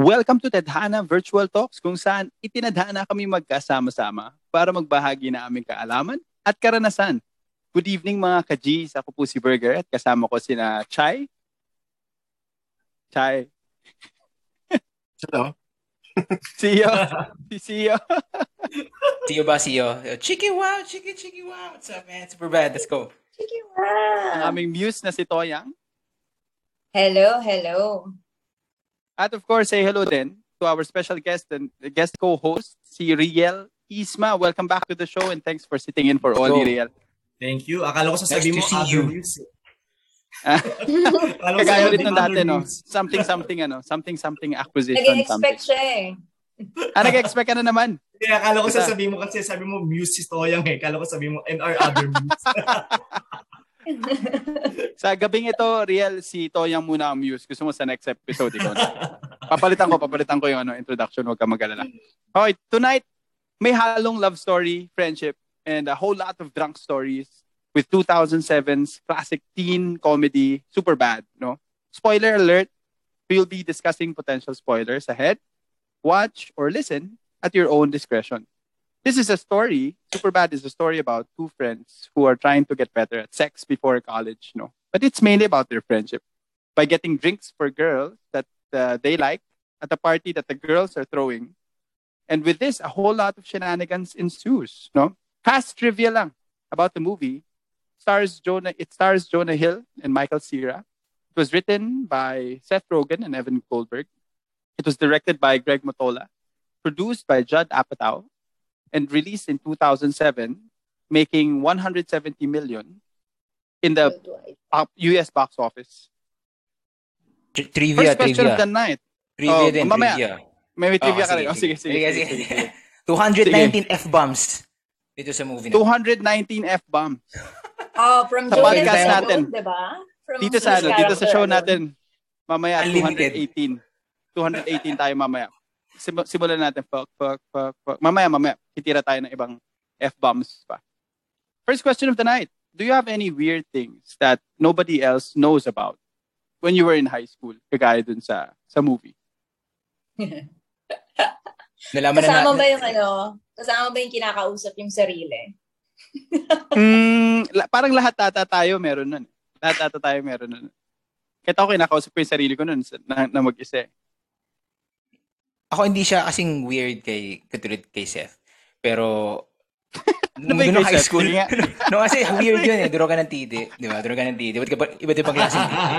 Welcome to Tadhana Virtual Talks kung saan itinadhana kami magkasama-sama para magbahagi na aming kaalaman at karanasan. Good evening mga ka-Gs. Ako po si Burger at kasama ko sina Chai. Chai. Hello. Siyo. si Siyo. Siyo ba, Siyo? Chiki wow, chiki chiki wow. What's up, man? Super bad. Let's go. Ang aming muse na si Toyang. Hello, hello. At of course, say hello din to our special guest and guest co-host, si Riel Isma. Welcome back to the show and thanks for sitting in for Oli Riel. Thank you. Akala ko sasabihin Nice mo see you. other news. eh. Ko Kagaya ulit ng dati, no? Something, something, ano? Something, something acquisition, Nag-expect something. siya eh. Ah, nag-expect ka na naman. Kaya akala ko sasabihin mo kasi sabi mo muse si Toyang eh. Akala ko sabihin mo and our other news. Sa gabing ito, Riel, si Toyang muna ang muse. Gusto mo sa next episode, ikaw na. Papalitan ko, papalitan ko yung ano, introduction. Huwag ka mag-alala. Okay, tonight, may halong love story, friendship, and a whole lot of drunk stories with 2007's classic teen comedy, Superbad, no? Spoiler alert, we'll be discussing potential spoilers ahead. Watch or listen at your own discretion. This is a story, Superbad is a story about two friends who are trying to get better at sex before college, no? But it's mainly about their friendship. By getting drinks for girls that uh, they like at a party that the girls are throwing. And with this, a whole lot of shenanigans ensues, no? Fast trivia lang about the movie. Stars Jonah, it stars Jonah Hill and Michael Cera. It was written by Seth Rogen and Evan Goldberg. It was directed by Greg Motola, produced by Judd Apatow, and released in 2007, making 170 million in the uh, US box office. Tri- Trivia, First question trivia. of the night. Trivia Oh, din, mamaya. trivia. May, may trivia Oh, ka rin. Oh, sige, sige. sige, sige, sige. 219 F-bombs dito sa movie na. 219 F-bombs. Oh, from Sa Jonah podcast Hill, natin. Diba? From Dito sa, ano, dito sa show character. natin. Mamaya, Unlimited. 218. 218 tayo mamaya. Sim- simulan natin. Fuck, fuck, fuck, fuck. Mamaya, mamaya. Kitira tayo ng ibang F-bombs pa. First question of the night. Do you have any weird things that nobody else knows about when you were in high school? Kagaya dun sa, sa movie. Nalaman na Kasama na, ba yung ano? Kasama ba yung kinakausap yung sarili? Mm, la- parang lahat ata tayo meron nun. Lahat ata tayo meron nun. Kahit ako kinakausap ko yung sarili ko nun na, na mag-isa. Ako hindi siya kasing weird kay katulad kay Seth. Pero Ano ba yung nung high school, nga. no kasi weird yun eh. Duro ka ng titi. Di ba? Duro ka ng titi. Iba't, iba't, iba't ibang klaseng titi.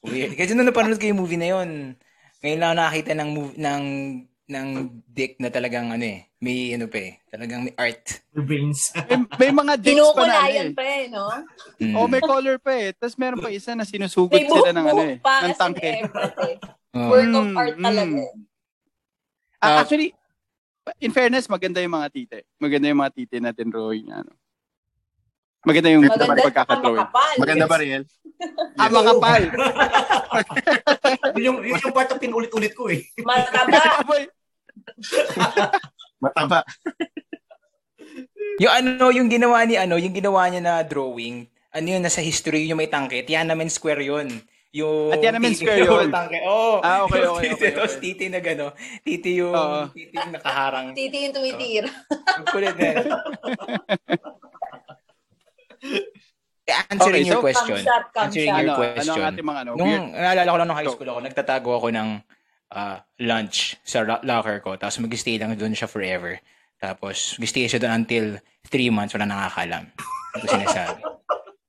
Weird. Kasi nung napanood ko yung movie na yun, ngayon lang nakakita ng, mov- ng, ng dick na talagang ano eh, may ano pa eh, talagang may art. Brains. May, may mga dicks pa na ano eh. pa eh, no? Mm. Oh, may color pa eh. Tapos meron pa isa na sinusugot sila ng ano eh. Ng tangke. eh. Work of Mm, art talaga mm. eh. Ah. actually, in fairness, maganda yung mga tite. Maganda yung mga tite natin drawing. Ano. Maganda yung Maganda pa pagkakadrawing. Maganda ba, Riel? Ah, makapal. yun, yung, yun yung part na pinulit-ulit ko eh. Mataba. Boy, Mataba. Yung ano, yung ginawa ni ano, yung ginawa niya na drawing, ano yun, nasa history yun yung may tangke. Tiananmen Square yun. Yung Ah, Tiananmen titi- Square yun. yung tangke. Oo. Ah, okay, okay, titi, okay, Tapos okay. titi na gano. Titi yung, Oo. titi yung nakaharang. Titi yung tumitira. Ang kulit na. yun. Answering Okay, your so- question. Come shot, come Answering shot. your ano, ano question. ang ating mga ano? Nung Weird. naalala ko lang nung high school ako, nagtatago ako ng ah, lunch sa lo- locker ko. Tapos mag-stay lang doon siya forever. Tapos mag-stay siya doon until three months. Wala nakakalam. Ito sinasabi.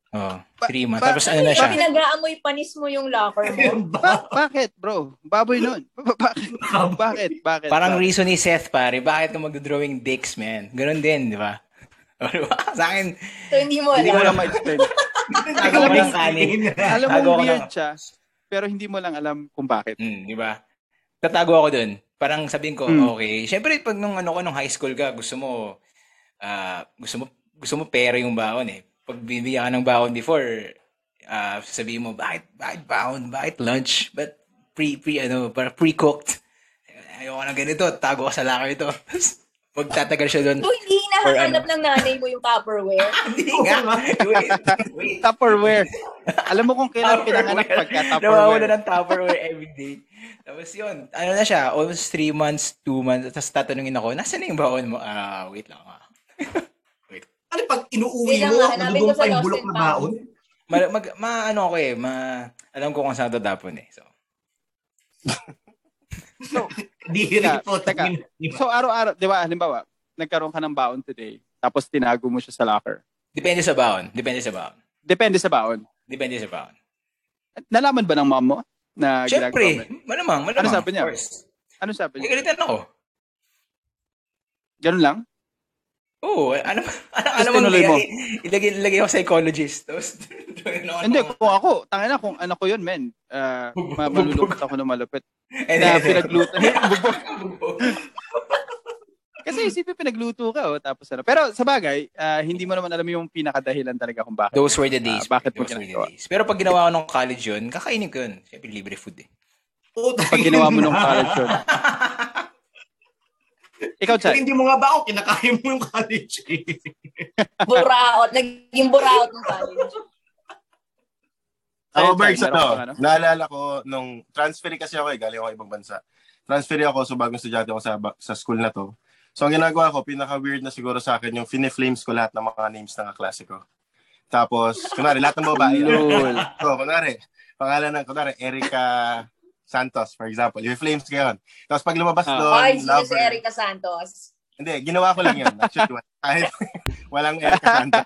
Oh, three months. ba- Tapos ano na siya? Pinag-aamoy panis mo yung locker mo. Ba- bakit, bro? Baboy nun. Ba- bakit? bakit? Bakit? Parang Bakit? reason ni Seth, pare. Bakit ka magdodrawing dicks, man? Ganun din, di ba? O, di ba? Sa akin, So, hindi mo Hindi ko lang alam. ma-explain. tago ko lang kanin. Alam mo, Tago ko weird lang. siya. Pero hindi mo lang alam kung bakit. Mm, di ba? Tatago ako dun. Parang sabihin ko, Mm. okay. Siyempre, pag nung ano ko, nung high school ka, gusto mo, ah, gusto mo, gusto mo pera yung baon eh. Pag bibigyan ka ng baon before, ah, sabihin mo, bakit, bakit baon? Bakit lunch? But pre, pre, ano, para pre-cooked. Ayoko na ganito, tago ka sa locker ito. Magtatagal siya doon. So, hindi nahahanap ng nanay mo yung Tupperware. Hindi nga. Wait, wait. Tupperware. Alam mo kung kailan pinanganak pagka Nawawala Tupperware. ng Tupperware everyday. Tapos yun, ano na siya, almost three months, two months, tapos tatanungin ako, nasaan na yung baon mo? Ah, wait lang ah. Ano pag inuuwi mo, nga, hanapin ko sa yung Lost bulok and na baon? Ma, mag, ma, ano ako eh, ma, alam ko kung saan tatapon eh. So, Di Teka, po. teka. So araw-araw, di ba, halimbawa, nagkaroon ka ng baon today, tapos tinago mo siya sa locker. depende sa baon. Depende sa baon. Depende sa baon. Depende sa baon. Nalaman ba ng mom mo na ginagawa mo? Siyempre, malamang, malamang. Ano sabi niya? Of course. Ano sabi niya? Gagalitan ako. Ganun lang? Oo, ano, ano, Tapos alam mo, tinuloy mo. ilagay, ilagay, ilagay ako psychologist. Tapos, ano, Hindi, kung ako, tangina kung anak ko yun, men. Uh, malulungkot ako na malupit. And Na then, pinagluto. Bugbog. Kasi isipin pinagluto ka, oh, tapos ano. Pero sa bagay, ah, hindi mo naman alam yung pinakadahilan talaga kung bakit. Those were the days. Ah, bakit mo Those were the ginagawa? days. Pero pag ginawa ko nung college yun, kakainin ko yun. Siyempre, libre food eh. Pag ginawa mo nung college yun. Ikaw, Chay. hindi mo nga ba ako, kinakain mo yung college eh. Buraot. Naging buraot ng college. Ako, Bergs, Chay, meron ano, naalala ko nung transfer kasi ako eh, galing ako ibang bansa. Transfer ako, so bagong estudyante ako sa, sa school na to. So, ang ginagawa ko, pinaka-weird na siguro sa akin, yung fine-flames ko lahat ng mga names ng kaklase ko. Tapos, kunwari, lahat ng babae. Lol. So, kunwari, pangalan ng, kunwari, Erica Santos, for example. I-flames ko yun. Tapos pag lumabas Ah. doon, Ay, sino si lover. Erica Santos? Hindi, ginawa ko lang yun. Actually, kahit walang Erica Santos.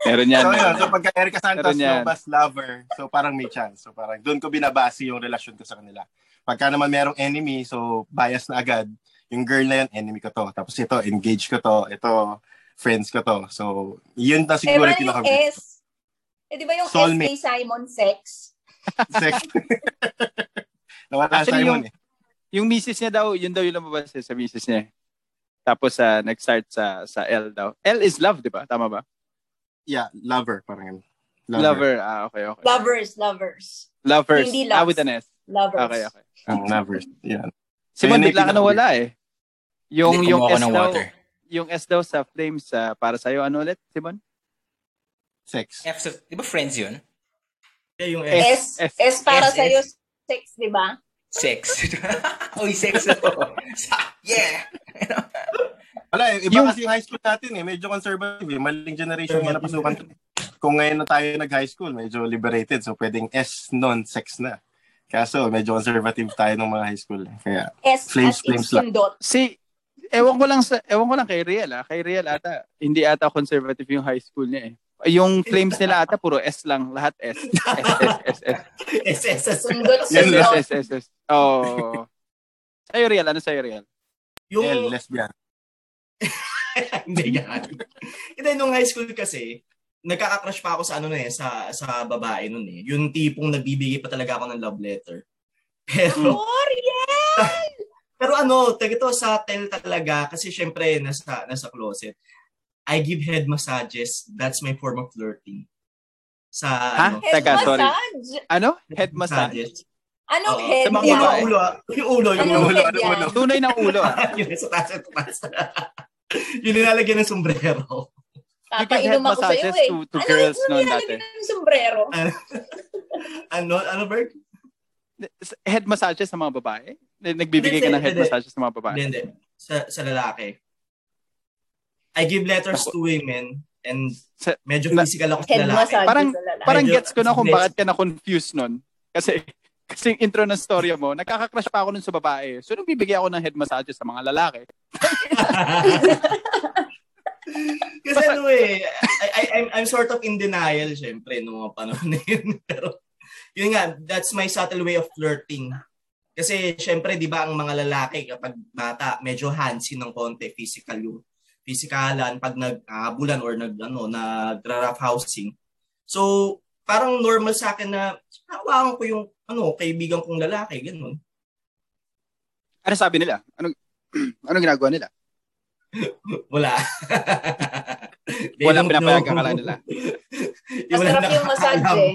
Meron yan. so, meron yun. So, yan. pagka Erica Santos, yan. lumabas lover, so parang may chance. So, parang doon ko binabase yung relasyon ko sa kanila. Pagka naman merong enemy, so bias na agad. Yung girl na yun, enemy ko to. Tapos ito, engage ko to. Ito, friends ko to. So, yun na Eh, siguro yung pinaka S? Eh, di ba yung Soulmate. S kay Simon Sex? sex. Nawala Actually, Simon yung- eh. Yung misis niya daw, yun daw yung lumabas eh, sa misis niya. eh. Tapos sa nag-start sa sa L daw. L is love, di ba? Tama ba? Yeah, lover, parang yun. Lover. Ah, okay, okay. Lovers, lovers. Lovers. Hindi Ah, loves. with an S. Lovers. Okay, okay. Ang lover. Yan. Simon, Ayun na bigla ka yung nawala eh. Yung, Hindi, yung S daw, water. yung S daw sa Flames ah, para sa'yo, ano ulit, Simon? Sex. F, sa- di ba friends yun? Eh, yung S, S. S, S para S, sa'yo, sex, di ba? Sex. Uy, sex yeah! Wala, eh, iba Yung- kasi yung high school natin eh. Medyo conservative eh. Maling generation yung napasukan. Kung ngayon na tayo nag-high school, medyo liberated. So, pwedeng S non-sex na. Kaso, medyo conservative tayo ng mga high school. eh. Kaya, S Flames, flames lang. Si, ewan ko lang sa, ewan ko lang kay Riel ah. Kay Riel ata, hindi ata conservative yung high school niya eh. Yung Flames nila ata, puro S lang. Lahat S. S, S, S, S. S, S, S. Yan S. S, S, S. Oh. Sa'yo, Riel. Ano sa'yo, Riel? Yung, L, lesbian. Hindi yan. Hindi, nung high school kasi, nagkaka-crush pa ako sa ano na eh, sa, sa babae nun eh. Yung tipong nagbibigay pa talaga ako ng love letter. Pero, Oriel! pero ano, taga to sa tel talaga kasi syempre nasa nasa closet. I give head massages. That's my form of flirting. Sa Ha? ano, Head Teka, sorry. massage. Ano? Head massage? Anong Oo. head Sa mga Yung yan? ulo, ah. yung ulo, yung Anong ulo. ano, yan? ulo. Tunay ng ulo ah. yun sa taas at taas. yun nilalagyan ng sombrero. You give head Papainom ako sa'yo massages eh. to, to Ano girls yung noon dati. ng sombrero? Ano, ano, Berg? Head massages sa mga babae? Nagbibigay ka ng head massages sa mga babae? Hindi, hindi. Sa, sa lalaki. I give letters to women and Sa- medyo physical ako sa Head lalaki. massage Parang-. Parang Medyo- gets ko na kung bakit ka na-confuse nun. Kasi kasi yung intro ng story mo, nakaka-crush pa ako nun sa babae. So, nung bibigyan ako ng head massages sa mga lalaki. Kasi ano eh, I, I, I'm, I'm sort of in denial, syempre, noong mga panahon na yun. Pero, yun nga, that's my subtle way of flirting. Kasi, syempre, di ba, ang mga lalaki, kapag bata, medyo handsy ng konti, physical yung physikalan, pag nag-abulan or nag, ano, nag-rough housing. So, parang normal sa akin na, hawakan ko yung, ano, kaibigan kong lalaki, ganun. Ano sabi nila? Ano ano ginagawa nila? Wala. Don't pinapayagan ka nila. Masarap yung massage nakakaalam. eh.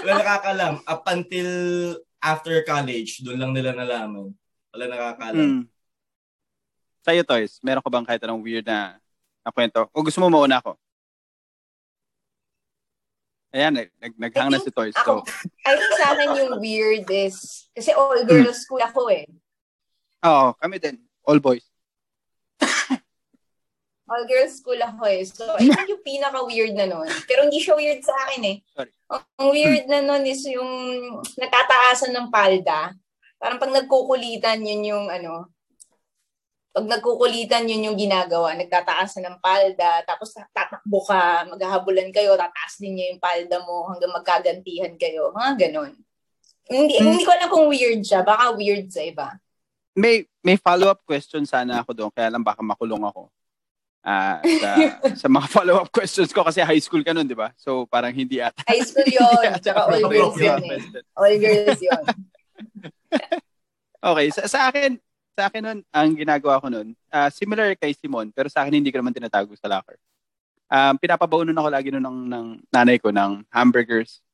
Wala nakakalam. Up until after college, doon lang nila nalaman. Wala nakakalam. Hmm. Sa'yo, Toys, meron ka bang kahit anong weird na na kwento. O gusto mo mauna ako? Ayan, nag, nag, naghang na si Toys. So, Ako, I think sa akin yung weird is, kasi all girls school ako eh. oo, kami din. All boys. All girls school ako eh. So, I think yung pinaka-weird na nun. Pero hindi siya weird sa akin eh. Sorry. Ang ang weird na nun is yung natataasan ng palda. Parang pag nagkukulitan, yun yung ano, pag nagkukulitan, yun yung ginagawa. Nagtataasan ng palda, tapos tatakbo ka, maghahabulan kayo, tataas din niya yung palda mo hanggang magkagantihan kayo. Mga ganon. Hindi, Hmm. hindi ko alam kung weird siya. Baka weird sa iba. May may follow-up question sana ako doon, kaya lang baka makulong ako. Ah, sa, sa mga follow-up questions ko kasi high school ka nun, di ba? So parang hindi ata. High school yun, tsaka all girls yun eh. All girls yun. Okay, sa, sa akin, sa akin nun, ang ginagawa ko nun, ah, similar kay Simon, pero sa akin hindi ko naman tinatago sa locker. Um, pinapabaunan ako lagi nun ng, ng nanay ko ng hamburgers,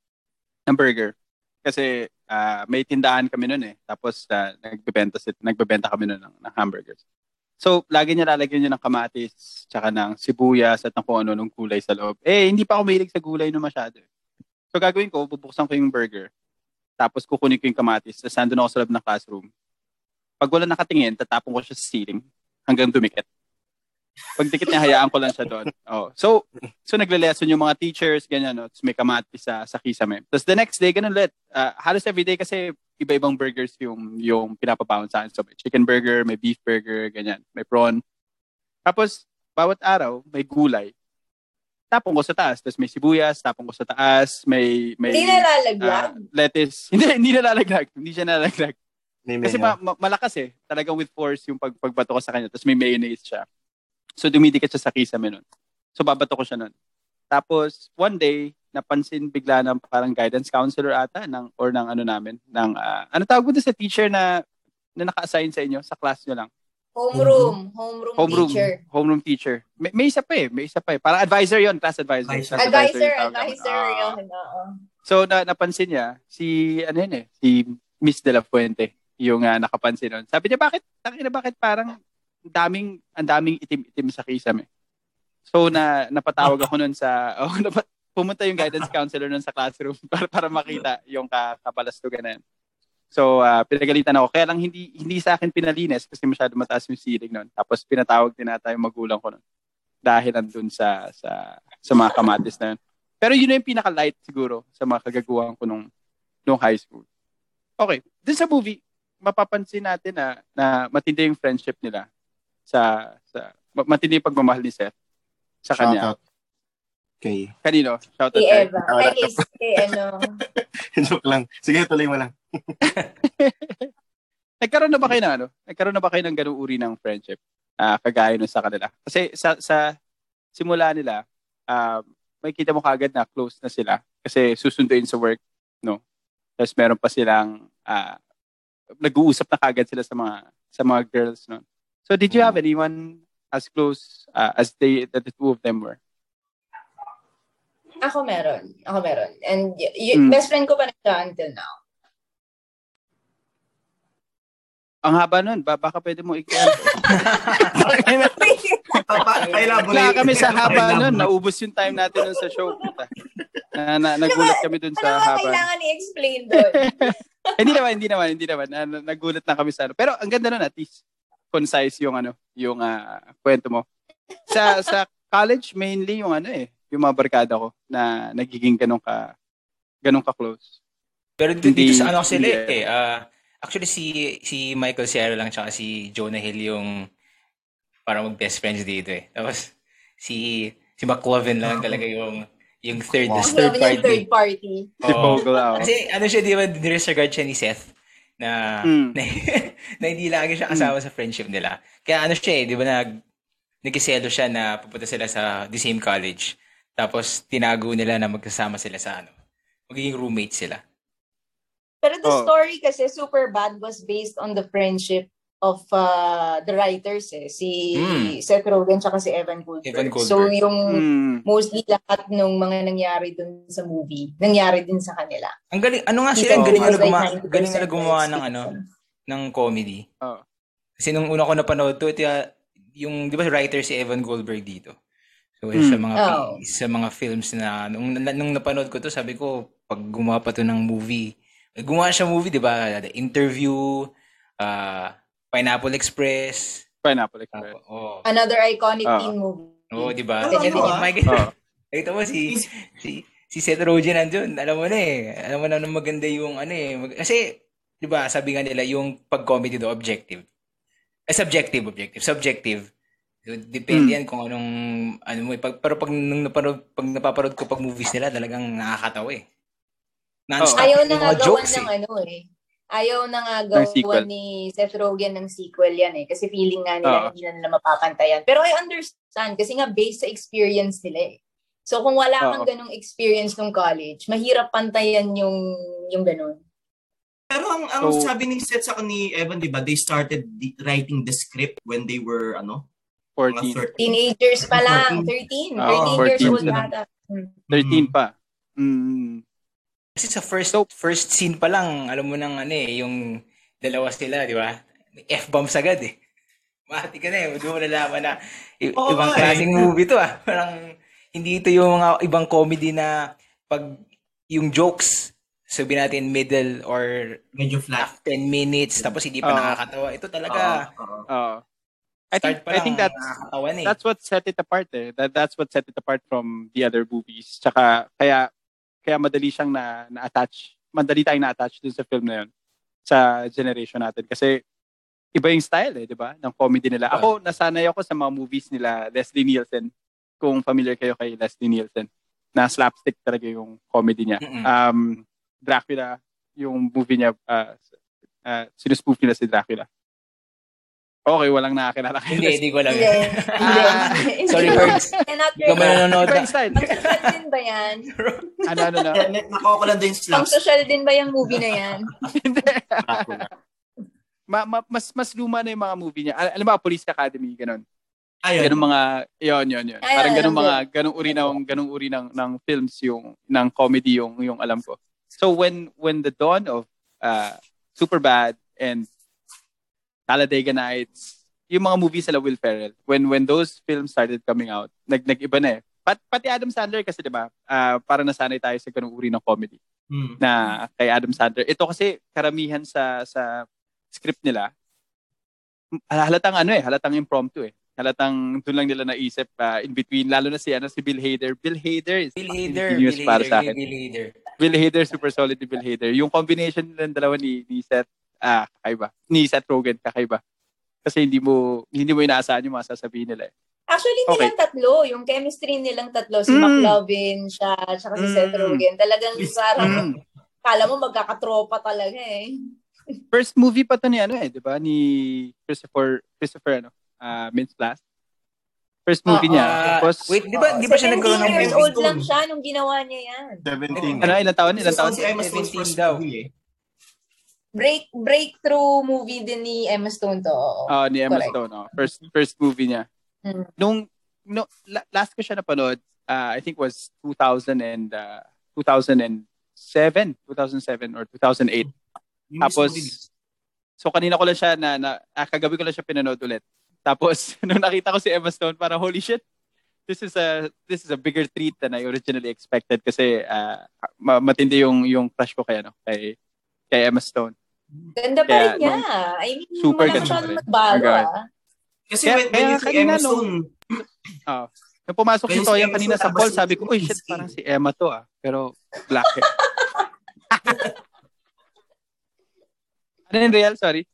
ng burger. Kasi ah, may tindahan kami nun eh. Tapos ah, nagbebenta, nagbebenta kami nun ng, ng hamburgers. So, lagi niya lalagyan niya ng kamatis, tsaka ng sibuyas at ng kung ano nung kulay sa loob. Eh, hindi pa ako mahilig sa gulay no masyado. eh. So, gagawin ko, bubuksan ko yung burger. Tapos kukunin ko yung kamatis. Tapos nandun ako sa loob ng classroom. Pag wala nakatingin, tatapon ko siya sa ceiling hanggang dumikit. Pag dikit niya, hayaan ko lang siya doon. Oh. So, so nagle-lesson yung mga teachers, ganyan, no? Tapos may kamatis sa, sa kisame. Tapos the next day, ganun ulit. Uh, halos everyday kasi iba-ibang burgers yung, yung pinapapound sa akin. So, may chicken burger, may beef burger, ganyan. May prawn. Tapos, bawat araw, may gulay. Tapon ko sa taas. Tapos may sibuyas, tapon ko sa taas. May, may Hindi nalalaglag. ah, lettuce. Hindi, hindi nalalaglag. Hindi siya nalalaglag. May Kasi ma- ma- malakas eh. Talagang with force yung pag pagbato ko sa kanya. Tapos may mayonnaise siya. So dumidikit siya sa kisame nun. So babato ko siya nun. Tapos one day, napansin bigla ng parang guidance counselor ata ng or ng ano namin ng ah, ano tawag mo doon sa teacher na na naka-assign sa inyo sa class nyo lang Homeroom. Homeroom, homeroom teacher. homeroom teacher may, may isa pa eh may isa pa eh parang advisor yon class advisor, Advisor. Class Advisor, advisor. Ah. yun, oo. So na, napansin niya si ano yun eh, si Miss De La Fuente yung ah, nakapansin nun. Sabi niya bakit tangina bakit parang ang daming ang daming itim-itim sa kisame. So na napatawag ako nun sa oh, napat, pumunta yung guidance counselor nun sa classroom para para makita yung ka, kapalastugan na yun. So ah, pinagalitan ako kaya lang hindi hindi sa akin pinalinis kasi masyado mataas yung ceiling nun. Tapos pinatawag din ata yung magulang ko nun dahil nandun sa sa sa mga kamatis na yun. Pero yun na yung pinaka-light siguro sa mga kagaguhan ko nung, nung high school. Okay. Dun sa movie, mapapansin natin na, na matindi yung friendship nila sa, sa ma- matindi yung pagmamahal ni Seth sa kanya. Shoutout. Okay. Kanino? Shout out Kay kay. Eva. Kay, kay, kay ano. Joke lang. Sige, tuloy mo lang. Nagkaroon na ba kayo ng ano? Nagkaroon na ba kayo ng ganung uri ng friendship? Ah, kagaya nun sa kanila. Kasi sa sa simula nila, um, may kita mo kagad na close na sila kasi susunduin sa work, no? Tapos meron pa silang ah, nag-uusap na kagad sila sa mga sa mga girls, no? So did you have anyone as close ah, as they that the two of them were? Ako meron. Ako meron. And y- y- Hmm. best friend ko pa rin siya until now. Ang haba nun, ba, baka pwede mo. Papa, elaborate. Wala kami sa haba nun, naubos yung time natin nun sa show. Puta. Na, na, nagulat kami dun Ano sa nga haba. kailangan i-explain doon? hindi naman, hindi naman, hindi naman. Na, na- nagulat na kami sa ano. Pero ang ganda nun at least concise yung ano, yung ah, kwento mo. Sa sa college mainly yung ano eh, yung mga barkada ko na nagiging ganun ka ganun ka close. Pero dito, Hindi- dito sa ano sila eh. ah, actually, si si Michael Sierra lang tsaka si Jonah Hill yung parang mag-best friends dito eh. Tapos, si si McLovin lang talaga yung yung third, Wow. third party. third party. Si Oo. Vogel ah, oh. Kasi ano siya, di ba, disregard siya ni Seth na, Mm. na, na hindi lagi siya kasama sa friendship nila. Kaya ano siya eh, di ba, nag, nagkiselo siya na pupunta sila sa the same college. Tapos, tinago nila na magkasama sila sa ano, magiging roommates sila. Pero the Oh. story kasi Super Bad was based on the friendship of uh, the writers eh. Si Hmm. Seth Rogen tsaka si Evan Goldberg. Evan Goldberg. So yung Hmm. mostly lahat ng mga nangyari dun sa movie, nangyari din sa kanila. Ang galing, ano nga sila, ang galing nila, like guma, 90% galing nila gumawa ng ano, ng comedy. Oh. Kasi nung una ko napanood to, ito, yung, di ba writer si Evan Goldberg dito? So, Hmm. sa mga Oh. sa mga films na nung, nung napanood ko to, sabi ko pag gumawa pa to ng movie, eh, gumawa siya movie, 'di ba? The Interview, uh, Pineapple Express, Pineapple uh, Express. oh, Another iconic Ah. teen movie. oh, 'di ba? Ano, then, ah? my God, Oo. nakita mo si si si Seth Rogen nandun, alam mo na eh. Alam mo na na maganda yung ano eh. Mag- kasi 'di ba, sabi nga nila yung pag-comedy do objective. Eh, subjective, objective. Subjective. So, depende Hmm. yan kung anong ano mo eh. Pag, pero pag nung napanood, pag napaparod ko pag movies nila, talagang nakakatawa eh. Non-stop Ayaw na nga gawan jokes ng eh. ano eh. Ayaw na nga gawan ni Seth Rogen ng sequel yan eh. Kasi feeling nga nila Oo. hindi na nila mapapantayan. Pero I understand kasi nga based sa experience nila eh. So kung wala kang Oo. ganong experience nung college, mahirap pantayan yung yung ganon. Pero ang, ang So- sabi ni Seth sa ni Evan, di ba, they started the, writing the script when they were, ano, mga 14. 13. Teenagers pa lang, 13. 13 Oo, years 14 old ata. Hmm. 13 pa. Mm. Kasi sa first first scene pa lang, alam mo nang ano eh, yung dalawa sila, di ba? F-bombs agad eh. Mati ka na eh. Doon mo nalaman na i- Oo ibang nga eh. klaseng movie to ah. Parang hindi ito yung mga ibang comedy na pag yung jokes, sabihin natin middle or Medyo flat. 10 minutes tapos hindi pa Oo. nakakatawa. Ito talaga. Oo, oo. Oo. I think start pa I think that's nakakatawa na eh. that's what set it apart eh. That that's what set it apart from the other movies. Tsaka kaya kaya madali siyang na na-attach. Madali tayong na-attach dun sa film na yun sa generation natin kasi iba yung style eh, 'di ba? Ng comedy nila. Ako nasanay ako sa mga movies nila Leslie Nielsen. Kung familiar kayo kay Leslie Nielsen na slapstick talaga yung comedy niya. Mm-mm. Um Dracula, yung movie niya uh, uh, sinuspoof nila si Dracula. Okay, walang nakakilala kay Hindi, hindi ko alam Hindi. Ah, sorry, Ferds. relate. manonood. Iba yung style. Pang-social din ba yan? ano, ano, ano. Nakuha ko lang din slaps. Pang-social din ba yung movie na yan? Hindi. ma, ma, mas mas luma na yung mga movie niya. Al- Alam mo, Police Academy, ganun. Ayun. Ganun mga, yon yon yon. Parang ganun mga, ganung uri ng, ganung uri ng, ng films yung, ng comedy yung, yung alam ko. So when, when the dawn of uh, Superbad and Talladega Nights, yung mga movies sila Will Ferrell, when when those films started coming out, nag nag-iba na eh. Pat, pati Adam Sandler kasi 'di ba? Ah, parang nasanay tayo sa ganung uri ng comedy. Hmm. na kay Adam Sandler. Ito kasi karamihan sa sa script nila halatang ano eh, halatang impromptu eh. Halatang doon lang nila naisip ah, in between lalo na si ano si Bill Hader. Bill Hader is Bill Hader, Bill para Hader, sa akin. Bill Hader. Bill Hader super solid ni Bill Hader. Yung combination ng dalawa ni ni Seth ah kakaiba. Ni Seth Rogen kakaiba. Kasi hindi mo hindi mo inaasahan yung mga sasabihin nila eh. Actually, Okay. nilang tatlo. Yung chemistry nilang tatlo. Si Mm. McLovin, siya, tsaka si Mm. Seth Rogen. Talagang parang, Mm. kala mo magkakatropa talaga eh. First movie pa to ni ano eh, 'di ba? Ni Christopher Christopher ano, ah Mintz-Plasse. First movie Oo. niya. Ah, Tapos wait, di ba, di ba siya 17 nagkaroon ng years movie? old lang siya nung ginawa niya yan. 17. ano ilang taon? Ilang taon? Si Emma Stone's 17 first daw. movie eh. Break breakthrough movie din ni Emma Stone to. oo. Ah, ni Emma Correct. Stone, oh. First first movie niya. Mm. Nung no, la- last ko siya napanood, ah, I think was 2000 and uh, 2007, 2007 or 2008. Yung Tapos so kanina ko lang siya na, na ah, kagabi ko lang siya pinanood ulit. Tapos nung nakita ko si Emma Stone, parang holy shit. This is a this is a bigger treat than I originally expected kasi ah, ma- matindi yung yung crush ko kay ano, kay kay Emma Stone. Ganda pa rin niya. I mean, super wala ganda masyadong pa rin. nagbago ah. Kasi Kaya- when, when kaya you see Emma Stone, Oh. Nung pumasok Kaya si Toya kanina sa call, si sabi ko, uy, shit, Whiskey." parang si Emma to ah. Pero black hair. ano yung real? Sorry.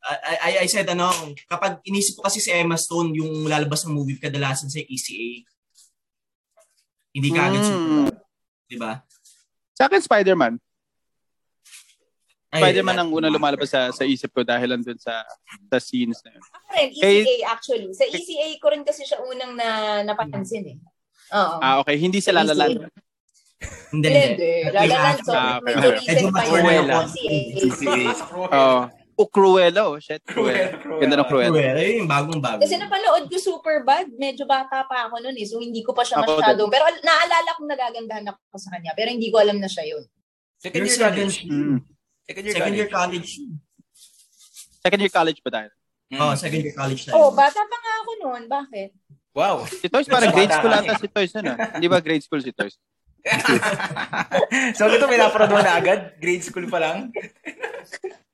I, I, I said ano, kapag inisip ko kasi si Emma Stone yung lalabas ng movie kadalasan sa ECA, hindi ka agad Mm. super, di ba? Sa akin, Spider-Man. Ay, Spider-Man ang unang lumalabas sa, sa isip ko dahil lang dun sa, sa scenes na yun. Ako rin, Kay- ECA actually. Sa ECA ko rin kasi siya unang na napansin eh. Oo. Ah, okay. Hindi si La La Land. Hindi, Hindi. Lalaland, so Ah, okay, medyo okay. recent pa yun. Cruella. ECA. Oh. Oh, Cruella, oh. Shit, Cruella. Ganda ng Cruella. Cruella, yun yung bagong bago. Kasi napanood ko super bad. Medyo bata pa ako noon eh. So hindi ko pa siya Ako masyadong. Pero naalala kong nagagandahan ako sa kanya. Pero hindi ko alam na siya yun. Second year second, college. Mm. Second year second year college. college. Second year college pa tayo. Oh, second year college tayo. Oh, bata pa nga ako noon. Bakit? Wow. Si Toys parang grade school ata si Toys na. Hindi ba grade school si Toys? so, ito pinaparod mo na agad? Grade school pa lang?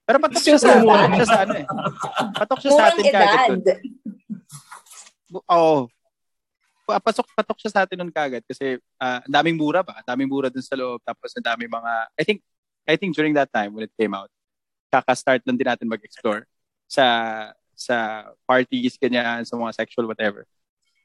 Pero patok siya sa, patok siya sa ano eh. Patok siya sa atin kagad. Oo. Pa- Pasok, patok siya sa atin nun kagad kasi ah, ang daming mura ba? Daming mura dun sa loob. Tapos ang daming mga, I think, I think during that time when it came out, kaka-start lang din natin mag-explore sa sa parties, ganyan, sa mga sexual whatever.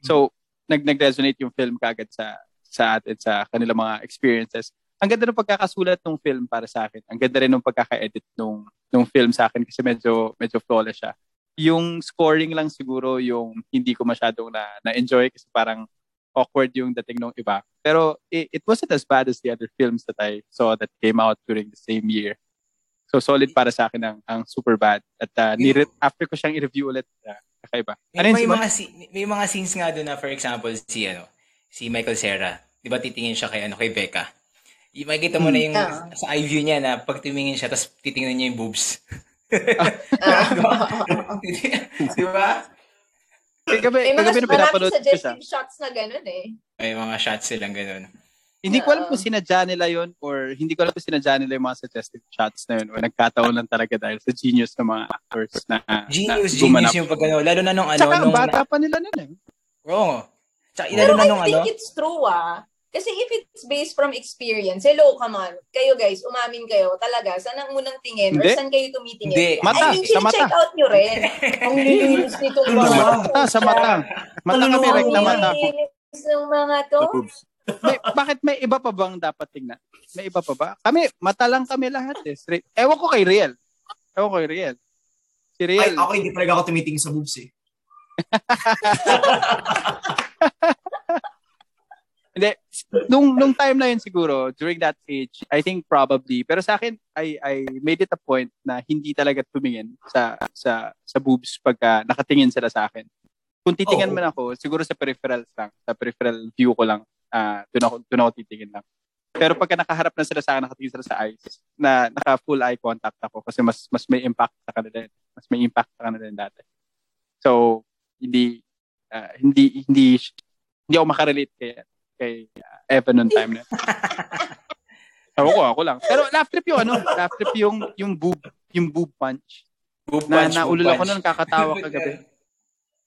So, nag nag-resonate yung film kagad sa sa atin, sa kanilang mga experiences. Ang ganda ng pagkakasulat ng film para sa akin. Ang ganda rin ng pagkaka-edit nung nung film sa akin kasi medyo medyo flawless siya. Yung scoring lang siguro yung hindi ko masyadong na na-enjoy kasi parang awkward yung dating ng iba. Pero it, it wasn't as bad as the other films that I saw that came out during the same year. So solid para sa akin ang, ang super bad. At uh, nire- after ko siyang i-review ulit, uh, kakaiba. Ano May, may, mga, si- may mga scenes nga doon na, for example, si, ano, si Michael Cera. Di ba titingin siya kay, ano, kay Becca? Y- Makikita mo na yung Ah. sa eye view niya na pag tumingin siya, tapos titingnan niya yung boobs. di ba? Kagabi, May mga kagabi na pinapanood ko siya. suggestive shots na ganun eh. May mga shots silang ganun. Hindi ko alam kung sinadya nila yun or hindi ko alam kung sinadya nila yung mga suggestive shots na yun o nagkataon lang talaga dahil sa genius ng mga actors na, Genius, na gumanap. genius yung pag ano. Lalo na nung ano. Tsaka nung, bata pa nila nun eh. Oo. Tsaka Pero lalo na I nung think ano. it's true ah. Kasi if it's based from experience, hello, come on. Kayo guys, umamin kayo. Talaga, saan ang unang tingin? Or Hindi. saan kayo tumitingin? Hindi. Mata, I mean, sa mata. check out nyo rin. Ang lilinis nitong Sa mga Mata, sa mata. Mata kami, rek na mata. Ang lilinis ng mga to. May, bakit may iba pa bang dapat tingnan? May iba pa ba? Kami, mata lang kami lahat eh. Straight. Ewan ko kay Riel. Ewan ko kay Riel. Si Ay, Riel. ako hindi talaga ako tumitingin sa boobs eh. Hindi. Nung, nung time na yun siguro, during that age, I think probably, pero sa akin, I, I made it a point na hindi talaga tumingin sa sa sa boobs pagka nakatingin sila sa akin. Kung titingnan Oo. man ako, siguro sa peripherals lang, sa peripheral view ko lang, ah doon ako, doon ako titingin lang. Pero pagka nakaharap na sila sa akin, nakatingin sila sa eyes, na naka full eye contact ako kasi mas mas may impact sa kanila. Mas may impact sa kanila din dati. So, hindi ah, hindi hindi hindi ako makarelate kay kay uh, Evan noong time na. Ewan ko, ako lang. Pero laugh trip yung ano, laugh trip yung yung boob, yung boob punch. Boob Na punch, naulol boob ako noon kakatawa kagabi.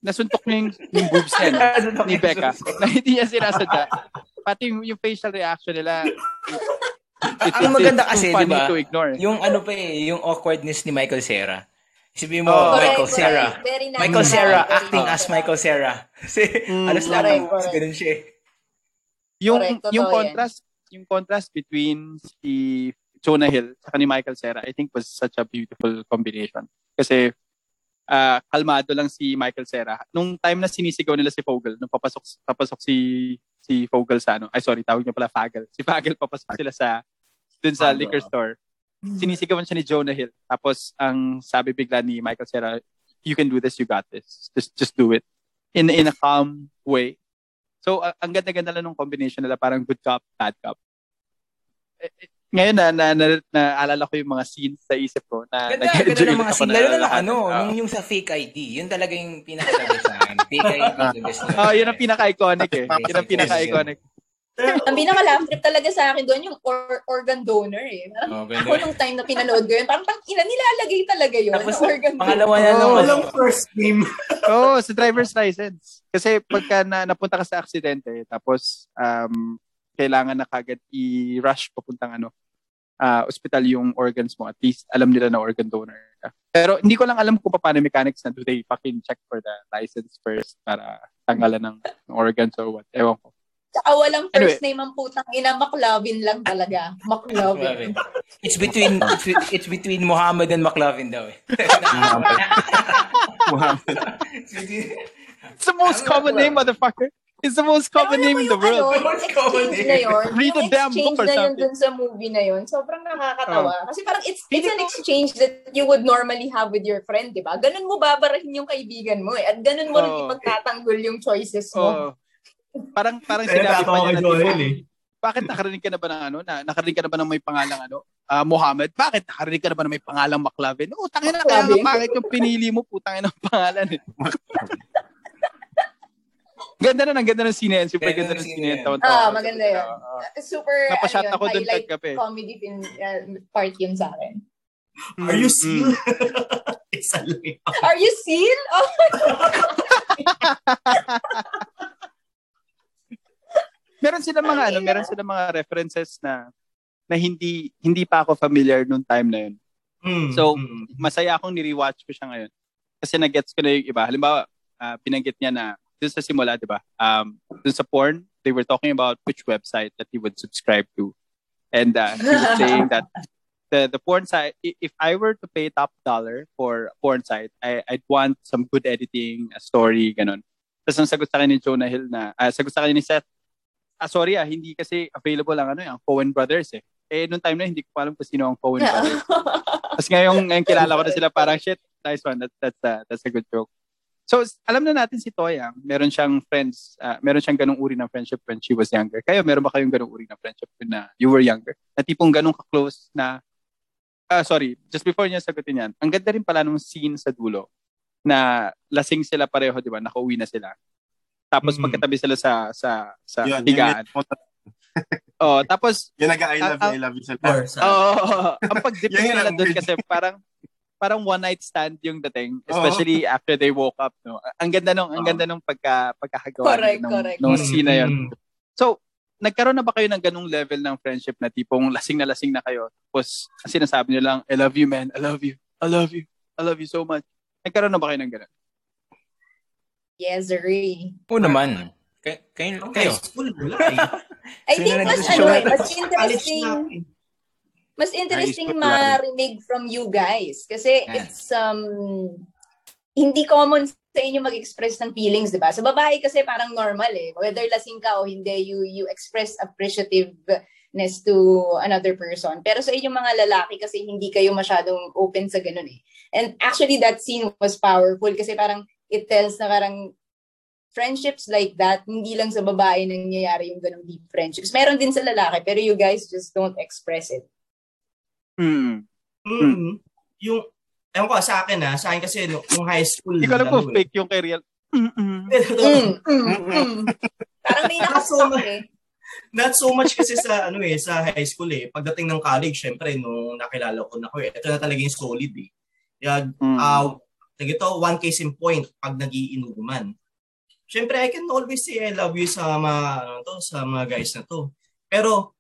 Nasuntok niya yung, yung boobs niya no? ni Becca na hindi niya sinasadya. Pati yung, yung facial reaction nila. it- Ang maganda kasi, di ba? Yung ano pa eh, yung awkwardness ni Michael Cera. Sabihin mo, Oh. Michael Correct, Cera. Michael Cera acting as. Michael Cera. Kasi Mm, alas lahat correct, ng correct. ganun siya eh. Yung Correct, yung yan. contrast yung contrast between si Jonah Hill at ni Michael Cera I think was such a beautiful combination. Kasi ah, kalmado lang si Michael Cera. Nung time na sinisigaw nila si Fogel nung papasok papasok si si Fogel sa ano ay sorry tawag niya pala Fagel si Fagel papasok sila sa dun sa Fagel. liquor store. Sinisigawan siya ni Jonah Hill. Tapos ang sabi bigla ni Michael Cera you can do this you got this. Just just do it. In in a calm way So, a- ang ganda-ganda lang ng combination nila, parang good cop, bad cop. Eh, eh, Ngayon na, na, na, naalala ko yung mga scenes sa isip ko na Ganda, ganda ng mga ako scene. na Lalo na lahat. ano, Ah. nung yung sa fake ID. Yun talaga yung pinaka sa akin. Fake ID, best. Ah, yun ang pinaka-iconic eh. Yun ang pinaka-iconic. Ang pinaka-laugh trip talaga sa akin doon yung or- organ donor eh. Oh, Ako ganda. nung time na pinanood ko yun, parang tang ina nilalagay talaga yun. Tapos, na organ donor. pangalawa na Oh, nung Walang first name. Oo, oh, sa driver's license. Kasi pagka na, napunta ka sa aksidente, tapos um, kailangan na kagad i-rush papuntang ano, ah, ospital yung organs mo. At least alam nila na organ donor ka. Pero hindi ko lang alam kung paano yung mechanics na do they fucking check for the license first para tanggalan ng ng organs or what. Ewan ko. Tsaka walang first name ang putang ina, McLovin lang talaga. McLovin. It's between it's, it's between Muhammad and McLovin daw eh. Muhammad. It's the most common name, motherfucker. It's the most common name in the world. Ano, yung exchange na yun, Read the damn book or na yun something. dun sa movie na yun, sobrang nakakatawa. Oh. Kasi parang it's, it's an exchange that you would normally have with your friend, di ba? Ganun mo babarahin yung kaibigan mo eh. At ganun mo rin Oh. ipagtatanggol yung choices mo. Oh. Parang parang Kaya sinabi pa niya na Joel eh. Bakit nakarinig ka na ba ng ano? Na, nakarinig ka na ba ng may pangalang ano? Ah, Muhammad. Bakit nakarinig ka na ba ng may pangalang McLovin? Oh, tangina na kaya nga bakit yung pinili mo putang ina ng pangalan eh. Ganda na, ang ganda ng scene yan. Super Ganda ganda, ng ng yan. Tawa-tawa Ah, maganda yun. Oo, oo. Super, Napashot ano yun, ako dun highlight kagabi. comedy pin, uh, part yun sa akin. Are you Mm, seal? mm. Isa lang yun. Are you seen? Oh, Meron sila mga ano, meron sila mga references na na hindi hindi pa ako familiar nung time na yun. Mm, So, mm. Masaya akong ni-rewatch ko siya ngayon. Kasi nag-gets ko na yung iba. Halimbawa, ah, binanggit niya na dun sa simula, di ba? Um, dun sa porn, they were talking about which website that he would subscribe to. And uh, he was saying that the the porn site, i- if I were to pay top dollar for a porn site, I, I'd want some good editing, a story, ganun. Tapos ang sagot sa akin ni Jonah Hill na, ah, sagot sa akin ni Seth, ah, sorry ah, hindi kasi available ang ano, yung Coen Brothers eh. Eh, nung time na hindi ko pa alam kung sino ang Coen Brothers. Tapos ngayon, ngayon kilala ko na sila parang shit, nice one. That's that's uh, that's a good joke. So, alam na natin si Toya, meron siyang friends, ah, meron siyang ganung uri ng friendship when she was younger. Kayo, meron ba kayong ganung uri ng friendship when na you were younger? Na tipong ganung ka-close na, ah sorry, just before niya sagutin yan, ang ganda rin pala nung scene sa dulo na lasing sila pareho, di ba? Nakauwi na sila. Tapos Mm. magkatabi sila sa sa sa Yun, yun, higaan. Oh, tapos Yung nag-I love Ah, you, I love you sa sa... Oh, ang pag-dip Yan yun nila doon kasi parang parang one night stand yung dating, especially after they woke up, no. Ang ganda nung ang ganda nung pagka pagkakagawa Correct, nung, correct. nung scene na yun. mm. So, nagkaroon na ba kayo ng ganung level ng friendship na tipong lasing na lasing na kayo? Tapos ang sinasabi niyo lang, I love you man, I love you. I love you. I love you so much. Nagkaroon na ba kayo ng ganun? Yes, Ray. Oo naman. Kay, kayo, kayo. high school, wala eh. I Sino think mas ano eh, mas College interesting, eh. mas interesting marinig from you guys. Kasi Yeah. it's um hindi common sa inyo mag-express ng feelings, di ba? Sa babae kasi parang normal eh. Whether lasing ka o hindi, you you express appreciativeness to another person. Pero sa inyong mga lalaki kasi hindi kayo masyadong open sa ganun eh. And actually that scene was powerful kasi parang it tells na parang friendships like that, hindi lang sa babae nangyayari yung ganung deep friendships. Meron din sa lalaki, pero you guys just don't express it. Hmm. Mm. Yung, ewan ko, sa akin ha, sa akin kasi nung, nung high school. Hindi ko alam kung fake yung kay real. Mm-mm. Mm, mm, mm. Parang may nakastock eh. Not so much kasi sa ano eh, sa high school eh. Pagdating ng college, syempre, nung nakilala ko na ko eh, ito na talaga yung solid eh. Kaya, Mm. uh, ito, one case in point, pag nagiinuman. Syempre, I can always say I love you sa mga, ano to, sa mga guys na to. Pero,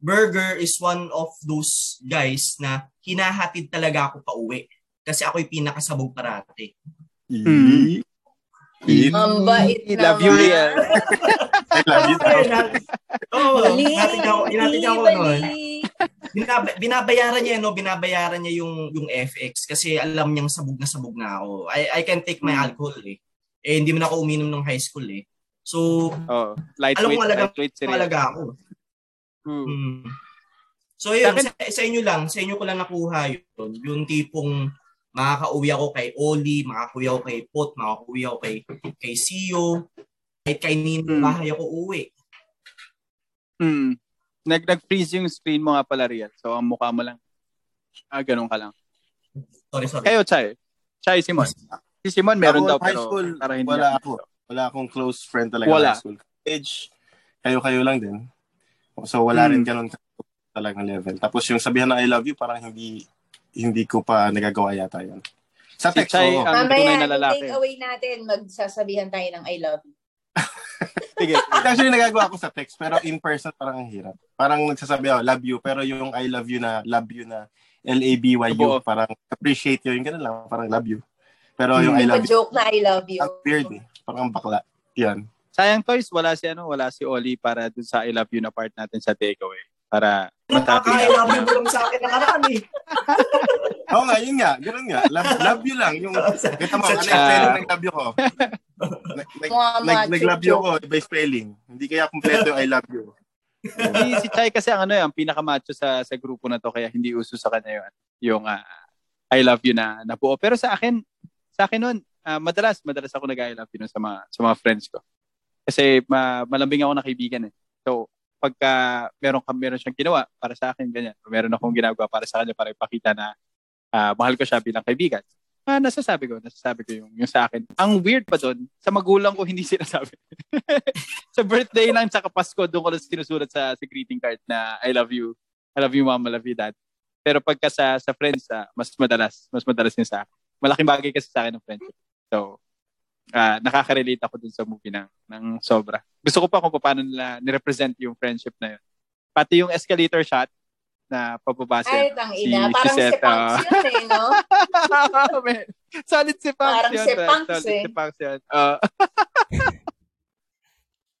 Burger is one of those guys na hinahatid talaga ako pa uwi. Kasi ako yung pinakasabog parati. Mm. Eat. Ang bait Love you, naman. real. I love you. Oo, Bali, hinatid ako, hinatid ako noon. Binab- binabayaran niya no, binabayaran niya yung yung FX kasi alam niyang sabog na sabog na ako. I I can take my Hmm. alcohol eh. Eh hindi man ako uminom ng high school eh. So, Oh, Alam lightweight, mo alaga- talaga ako. Hmm. Mm. So yun, Sa sa, inyo lang, sa inyo ko lang nakuha yun. Yung tipong makakauwi ako kay Oli, makakauwi ako kay Pot, makakauwi ako kay, kay Sio, kahit kay Nino, Mm. bahay ako uwi. Hmm. Nag nag-freeze yung screen mo nga pala, Riel. So, ang mukha mo lang. Ah, ganun ka lang. Sorry, sorry. Kayo, Chay. Chay, Simon. Si Simon, meron Ako, daw, high pero school, para hindi wala niya- ako. Wala akong close friend talaga Wala. high school. Age, kayo-kayo lang din. So, wala Hmm. rin ganun talagang level. Tapos yung sabihan na I love you, parang hindi hindi ko pa nagagawa yata yun. Sa Si text, Chay, oo. ang tunay Mamaya, na lalaki. take away natin, magsasabihan tayo ng I love you. Sige. Actually, nagagawa ko sa text, pero in person parang ang hirap. Parang nagsasabi ako, love you, pero yung I love you na, love you na, L-A-B-Y-U, Buo. parang appreciate you, yung ganun lang, parang love you. Pero yung I Hindi love you, joke na I love you. ang weird eh. Parang ang bakla. Yan. Sayang toys, wala si ano, wala si Oli para dun sa I love you na part natin sa takeaway. Para Nakaka-I love you mo lang sa akin nakaraan eh. Oo nga, yun nga. Ganun nga. Love, love you lang. Yung, kita mo, ano yung spelling ng love you ko? Nag-love you ko by spelling. Hindi kaya kompleto yung I love you. si, si Chay kasi ang ano yung pinakamacho sa sa grupo na to kaya hindi uso sa kanya yun. Yung ah, I love you na nabuo. Pero sa akin, sa akin nun, ah, madalas, madalas ako nag-I love you nun sa mga, sa mga friends ko. Kasi ma, malambing ako na kaibigan eh. So, pagka meron meron siyang ginawa para sa akin ganyan. Meron akong ginagawa para sa kanya para ipakita na ah, mahal ko siya bilang kaibigan. Ah, nasasabi ko, nasasabi ko yung, yung sa akin. Ang weird pa doon, sa magulang ko hindi sinasabi. sa birthday lang tsaka Pasko, doon ko lang sinusulat sa, sa greeting card na I love you. I love you mom, I love you dad. Pero pagka sa, sa friends, ah, mas madalas, mas madalas yun sa akin. Malaking bagay kasi sa akin ng friendship. So, ah nakaka-relate ako dun sa movie ng, ng sobra. Gusto ko pa kung paano nila nirepresent yung friendship na yun. Pati yung escalator shot na pababa siya. Ay, tang ina. Parang si Punks yun eh, no? Solid si Punks Parang yun. si man. Punks Solid eh. si Punks yun. Ah.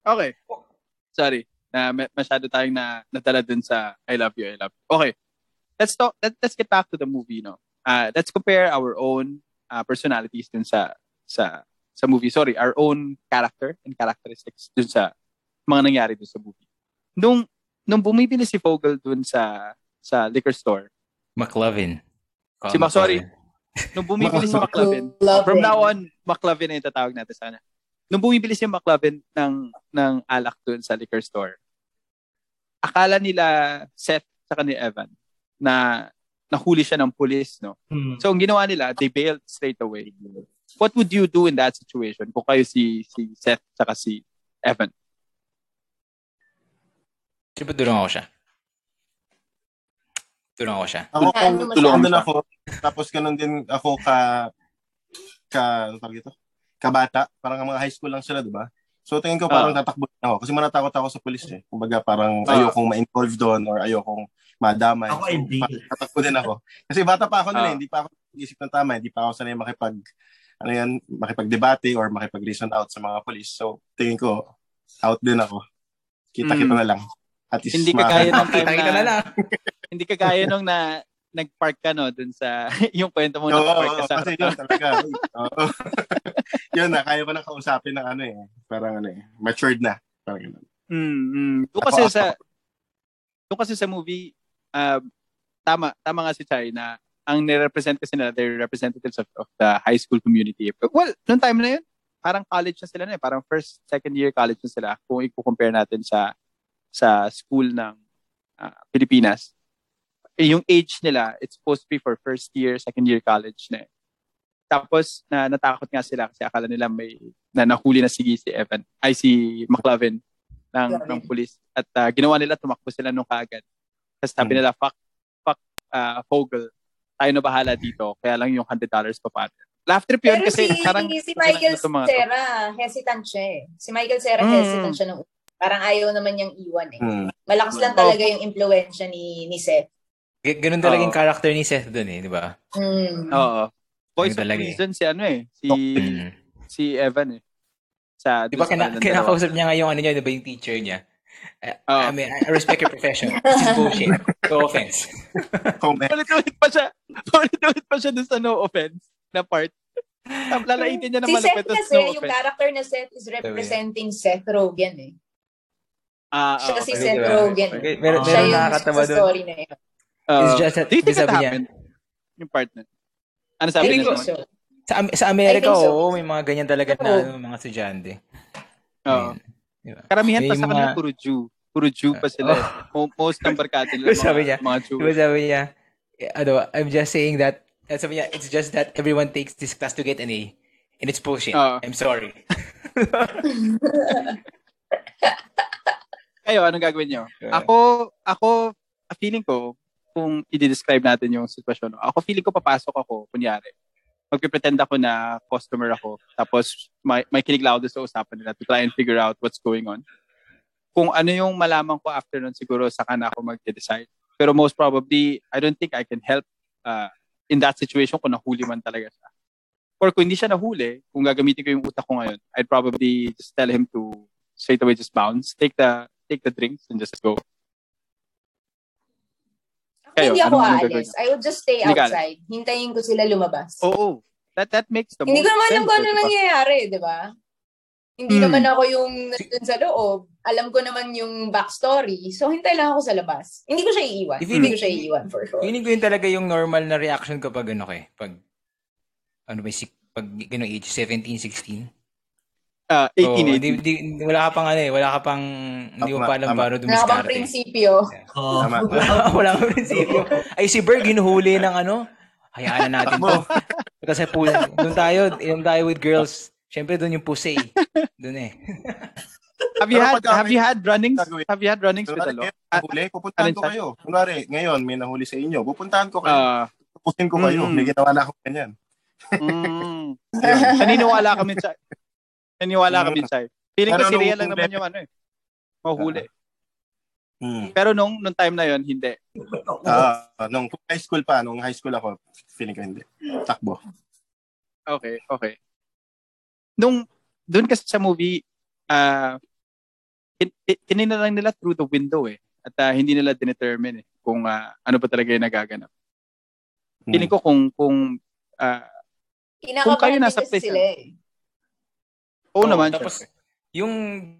okay. Sorry. Na ma- masyado tayong na nadala dun sa I love you, I love you. Okay. Let's talk let, let's get back to the movie, no. Uh, let's compare our own uh, personalities dun sa sa sa movie. Sorry, our own character and characteristics dun sa mga nangyari dun sa movie. Nung nung bumibili si Vogel dun sa sa liquor store, McLovin. Si Mac- sorry. nung bumibili si McLovin, from now on, McLovin na yung tatawag natin sa kanya. Nung bumibili si McLovin ng, ng alak dun sa liquor store, akala nila Seth sa ni Evan na nahuli siya ng pulis, no? Hmm. So, ang ginawa nila, they bailed straight away. What would you do in that situation kung kayo si, si Seth saka si Evan? Siyempre, tulungan ko siya. Tulungan ko siya. Ako Ano kung mo tulungan din ako, tapos ganun din ako ka, ka, ano tawag ito? Kabata. Parang mga high school lang sila, di ba? So tingin ko parang Ah. tatakbo din ako. Kasi manatakot ako sa pulis eh. Kumbaga parang Ah. ayokong ma-involve doon or ayokong madamay. Ako So, parang tatakbo din ako. Kasi bata pa ako noon Ah. eh. Hindi pa ako isip ng tama. Hindi pa ako sanay makipag, ano yan, makipag-debate or makipag-reason out sa mga pulis. So tingin ko, out din ako. Kita-kita Mm. na lang. At least, Hindi ma- kagaya ng time na na, lang. hindi kagaya nung na nag-park ka no dun sa yung kwento mo Oo, nag-park ka sa kasi yun talaga. Oo. yun na, kaya ko na kausapin ng ano eh. Parang ano eh, matured na. Parang ganun. Mm, mm. Doon kasi ako- sa doon kasi sa movie uh, tama tama nga si Chai na ang nirepresent kasi nila they're representatives of, of the high school community. Well, noong time na yun, parang college na sila na eh. Parang first, second year college na sila kung i-compare natin sa sa school ng ah, Pilipinas. Eh, yung age nila, it's supposed to be for first year, second year college na eh. Tapos, na natakot nga sila kasi akala nila may na nahuli na si, si Evan, ay si McLovin ng, Grabe. ng police. At ah, ginawa nila, tumakbo sila nung kaagad. Tapos sabi Hmm. nila, fuck, fuck uh, Fogel, tayo na bahala dito. Kaya lang yung $100 pa pa. Laugh trip yun Pero kasi si, parang si Michael. Serra, hesitant siya eh. Si Michael Serra, Mm. hesitant siya nung Parang ayaw naman niyang iwan eh. Hmm. Malakas lang Oh. talaga yung impluensya ni, ni Seth. G- ganun talaga yung character ni Seth dun eh, di ba? Mm. Oo. Voice of eh. reason si ano eh. Si, Mm. si Evan eh. Sa, Di ba, kina- kinakausap niya nga yung ano niya, di ba yung teacher niya? I, Oo. I mean, I respect your profession. This is bullshit. No offense. Comment. Ulit-ulit pa siya. Ulit-ulit pa siya dun sa no offense na part. Lalaitin niya na Si malupit. Seth kasi, no yung offense. character na Seth is representing Seth Rogen eh. Ah, Siya ah, si okay. Seth? Rogen. Okay, Meron. Siya meron yung nakakatawa dun. story na yun. Ah, It's just that, do you think sabi that niya? Yung partner. Ano sabi niya? so. sa, sa Amerika, so. oo, may mga ganyan talaga na Oo. ano, mga estudyante. Oo. Ayun. Di ba? Karamihan pa May sa kanila mga- puro Jew. Puro Jew pa sila. Mo- Most ng barkada nila Sabi niya, mga, mga Jew. Di ba sabi niya, eh, ano, I'm just saying that, eh, sabi niya, it's just that everyone takes this class to get an A. And it's bullshit. Oo. I'm sorry. Kayo, anong gagawin? Yeah. Ako, ako, feeling ko, kung i-describe natin yung sitwasyon, ako feeling ko papasok ako, kunyari, magpipretend ako na customer ako, tapos may, may kinig lang ako doon sa usapan nila to try and figure out what's going on. Kung ano yung malaman ko after nun, siguro saka na ako mag-decide. Pero most probably, I don't think I can help uh, in that situation kung nahuli man talaga siya. Or kung hindi siya nahuli, kung gagamitin ko yung utak ko ngayon, I'd probably just tell him to straight away just bounce, take the take the drinks and just go. Kayo, hindi ako aalis. I would just stay Hindi ka outside. Hintayin ko sila lumabas. Oo. That that makes the Hindi ko naman alam kung ano eh, diba? nangyayari, di ba? Hindi Hmm. naman ako yung nandun sa loob. Alam ko naman yung backstory. So, hintay lang ako sa labas. Hindi ko siya iiwan. If Hindi you- ko siya iiwan for sure. Feeling ko yun talaga yung normal na reaction kapag ano kay, pag, ano ba, pag ganong age, 17, 16. Uh, Oo, 18, di, di, wala ka pang ano eh, wala ka pang, hindi mo pa alam paano Wala ka bang dumiskarte. prinsipyo. Oo. Tama. wala, wala kang prinsipyo. Ay, si Berg, hinuhuli ng ano, hayaan na natin to. Kasi pool, doon tayo, doon tayo with girls. Siyempre, doon yung pussy. Doon eh. Have you Pero had have you had runnings? Have you had runnings with the law? nahuli, pupuntahan ko kayo. Kunwari, ngayon, may nahuli sa inyo. Pupuntahan ko kayo. Ah, Pupusin ko kayo. Mm. May ginawa na ako ganyan. mm, naniniwala kami sa naniniwala Mm. kami sa Feeling ko si Riel lang naman yung ano eh. Mahuli. Hmm. Pero nung nung time na yon hindi. Ah, nung high school pa, nung high school ako, feeling ko hindi. Takbo. Okay, okay. Nung doon kasi sa movie, ah tin- tinignan lang nila through the window eh. At ah, hindi nila dinetermine eh kung ah, ano ba talaga yung nagaganap. Hmm. Feeling ko kung kung ah, Kung kayo nasa place, sila eh. Oo Oo, naman. Tapos, syempre. yung,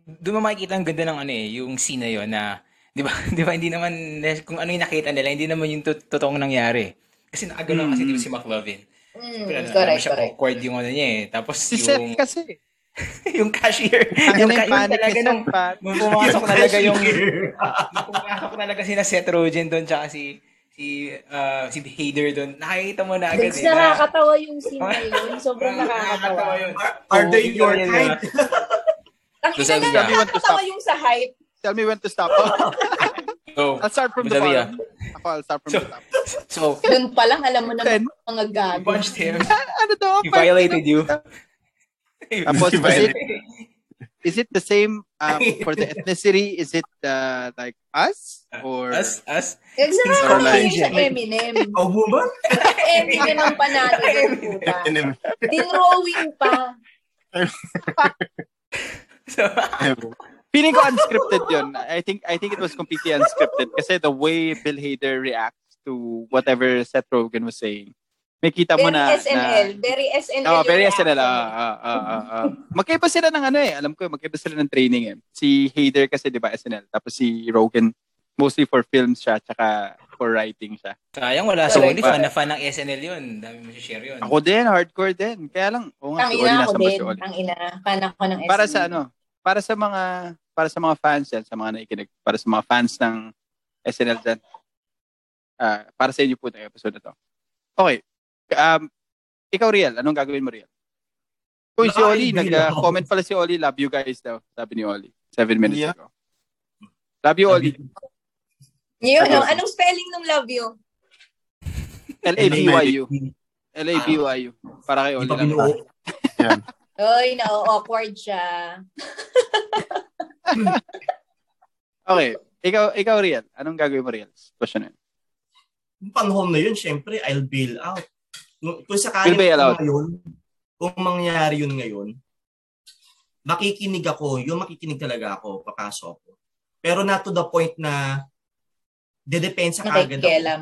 doon mo makikita ang ganda ng ano eh, yung scene na yun na, di ba, di ba, hindi naman, kung ano yung nakita nila, hindi naman yung to- totoong nangyari. Kasi nakagano kasi Mm. di ba si McLovin. Mm, Pero ano, correct, ano siya, correct. awkward yung ano niya eh. Tapos si Seth yung, kasi. yung cashier, yung, yung ka- yung panic talaga Seth, nung pumasok talaga yung, nung pumasok talaga si na Seth Rogen doon, tsaka si, si, uh, si Hader doon, nakikita mo na agad It's eh. na- nakakatawa yung scene na yun. Sobrang nakakatawa. yun. Are, are they Oo, your kind? Ang So, ina na nakakatawa yung sa hype. Tell me when to stop. So, I'll start from the bottom. Ako, I'll start from So- the top. so, Doon pa lang, alam mo na Then, mga gago. punched him. ano daw? He violated you. Tapos, is it, Violated. is it the same um, for the ethnicity? Is it uh, like us? Or Us, us. Kasi Or nakakatawa like- yung sa Eminem. Oh, mo ba? Eminem ang panalo doon, puta. Eminem. Dinrowing pa. So, feeling ko unscripted yun. I think I think it was completely unscripted kasi the way Bill Hader reacts to whatever Seth Rogen was saying. May kita mo Very na SNL. na Very SNL. Oh, yung very reaction SNL. Ah, ah, ah, ah, ah. Magkaiba sila ng ano eh. Alam ko, magkaiba sila ng training eh. Si Hader kasi 'di ba SNL. Tapos si Rogen mostly for films siya tsaka for writing siya. sayang wala Correct. Oli. Fan na fan ng SNL yun. Dami mo share yun. Ako din, hardcore din. Kaya lang, oo nga, Ang si Oli ina ako nasa din. si Oli? Ang ina. Fan ako ng SNL. Para sa ano, para sa mga para sa mga fans yan, sa mga nakikinig, para sa mga fans ng SNL dyan, ah, para sa inyo po itong episode na to. Okay. Um, ikaw, Riel, anong gagawin mo, Riel? Uy, si Oli, nag-comment pala si Oli, love you guys daw, sabi ni Oli. Seven minutes Yeah. ago. Love you, Oli. Yun, Sabi no? ko. anong spelling ng love you? L-A-B-Y-U. L-A-B-Y-U. Para kay Oli lang. Yan. Oy, na-awkward siya. Okay. Ikaw, ikaw, Riel. Anong gagawin mo, Riel? Question na yun. Yung panahon na yun, syempre, I'll bail out. Kung sakali ngayon, kung mangyari yun ngayon, makikinig ako, yung makikinig talaga ako, papasok ako. Pero not to the point na dedepensa ka agad ako. Nakikialam.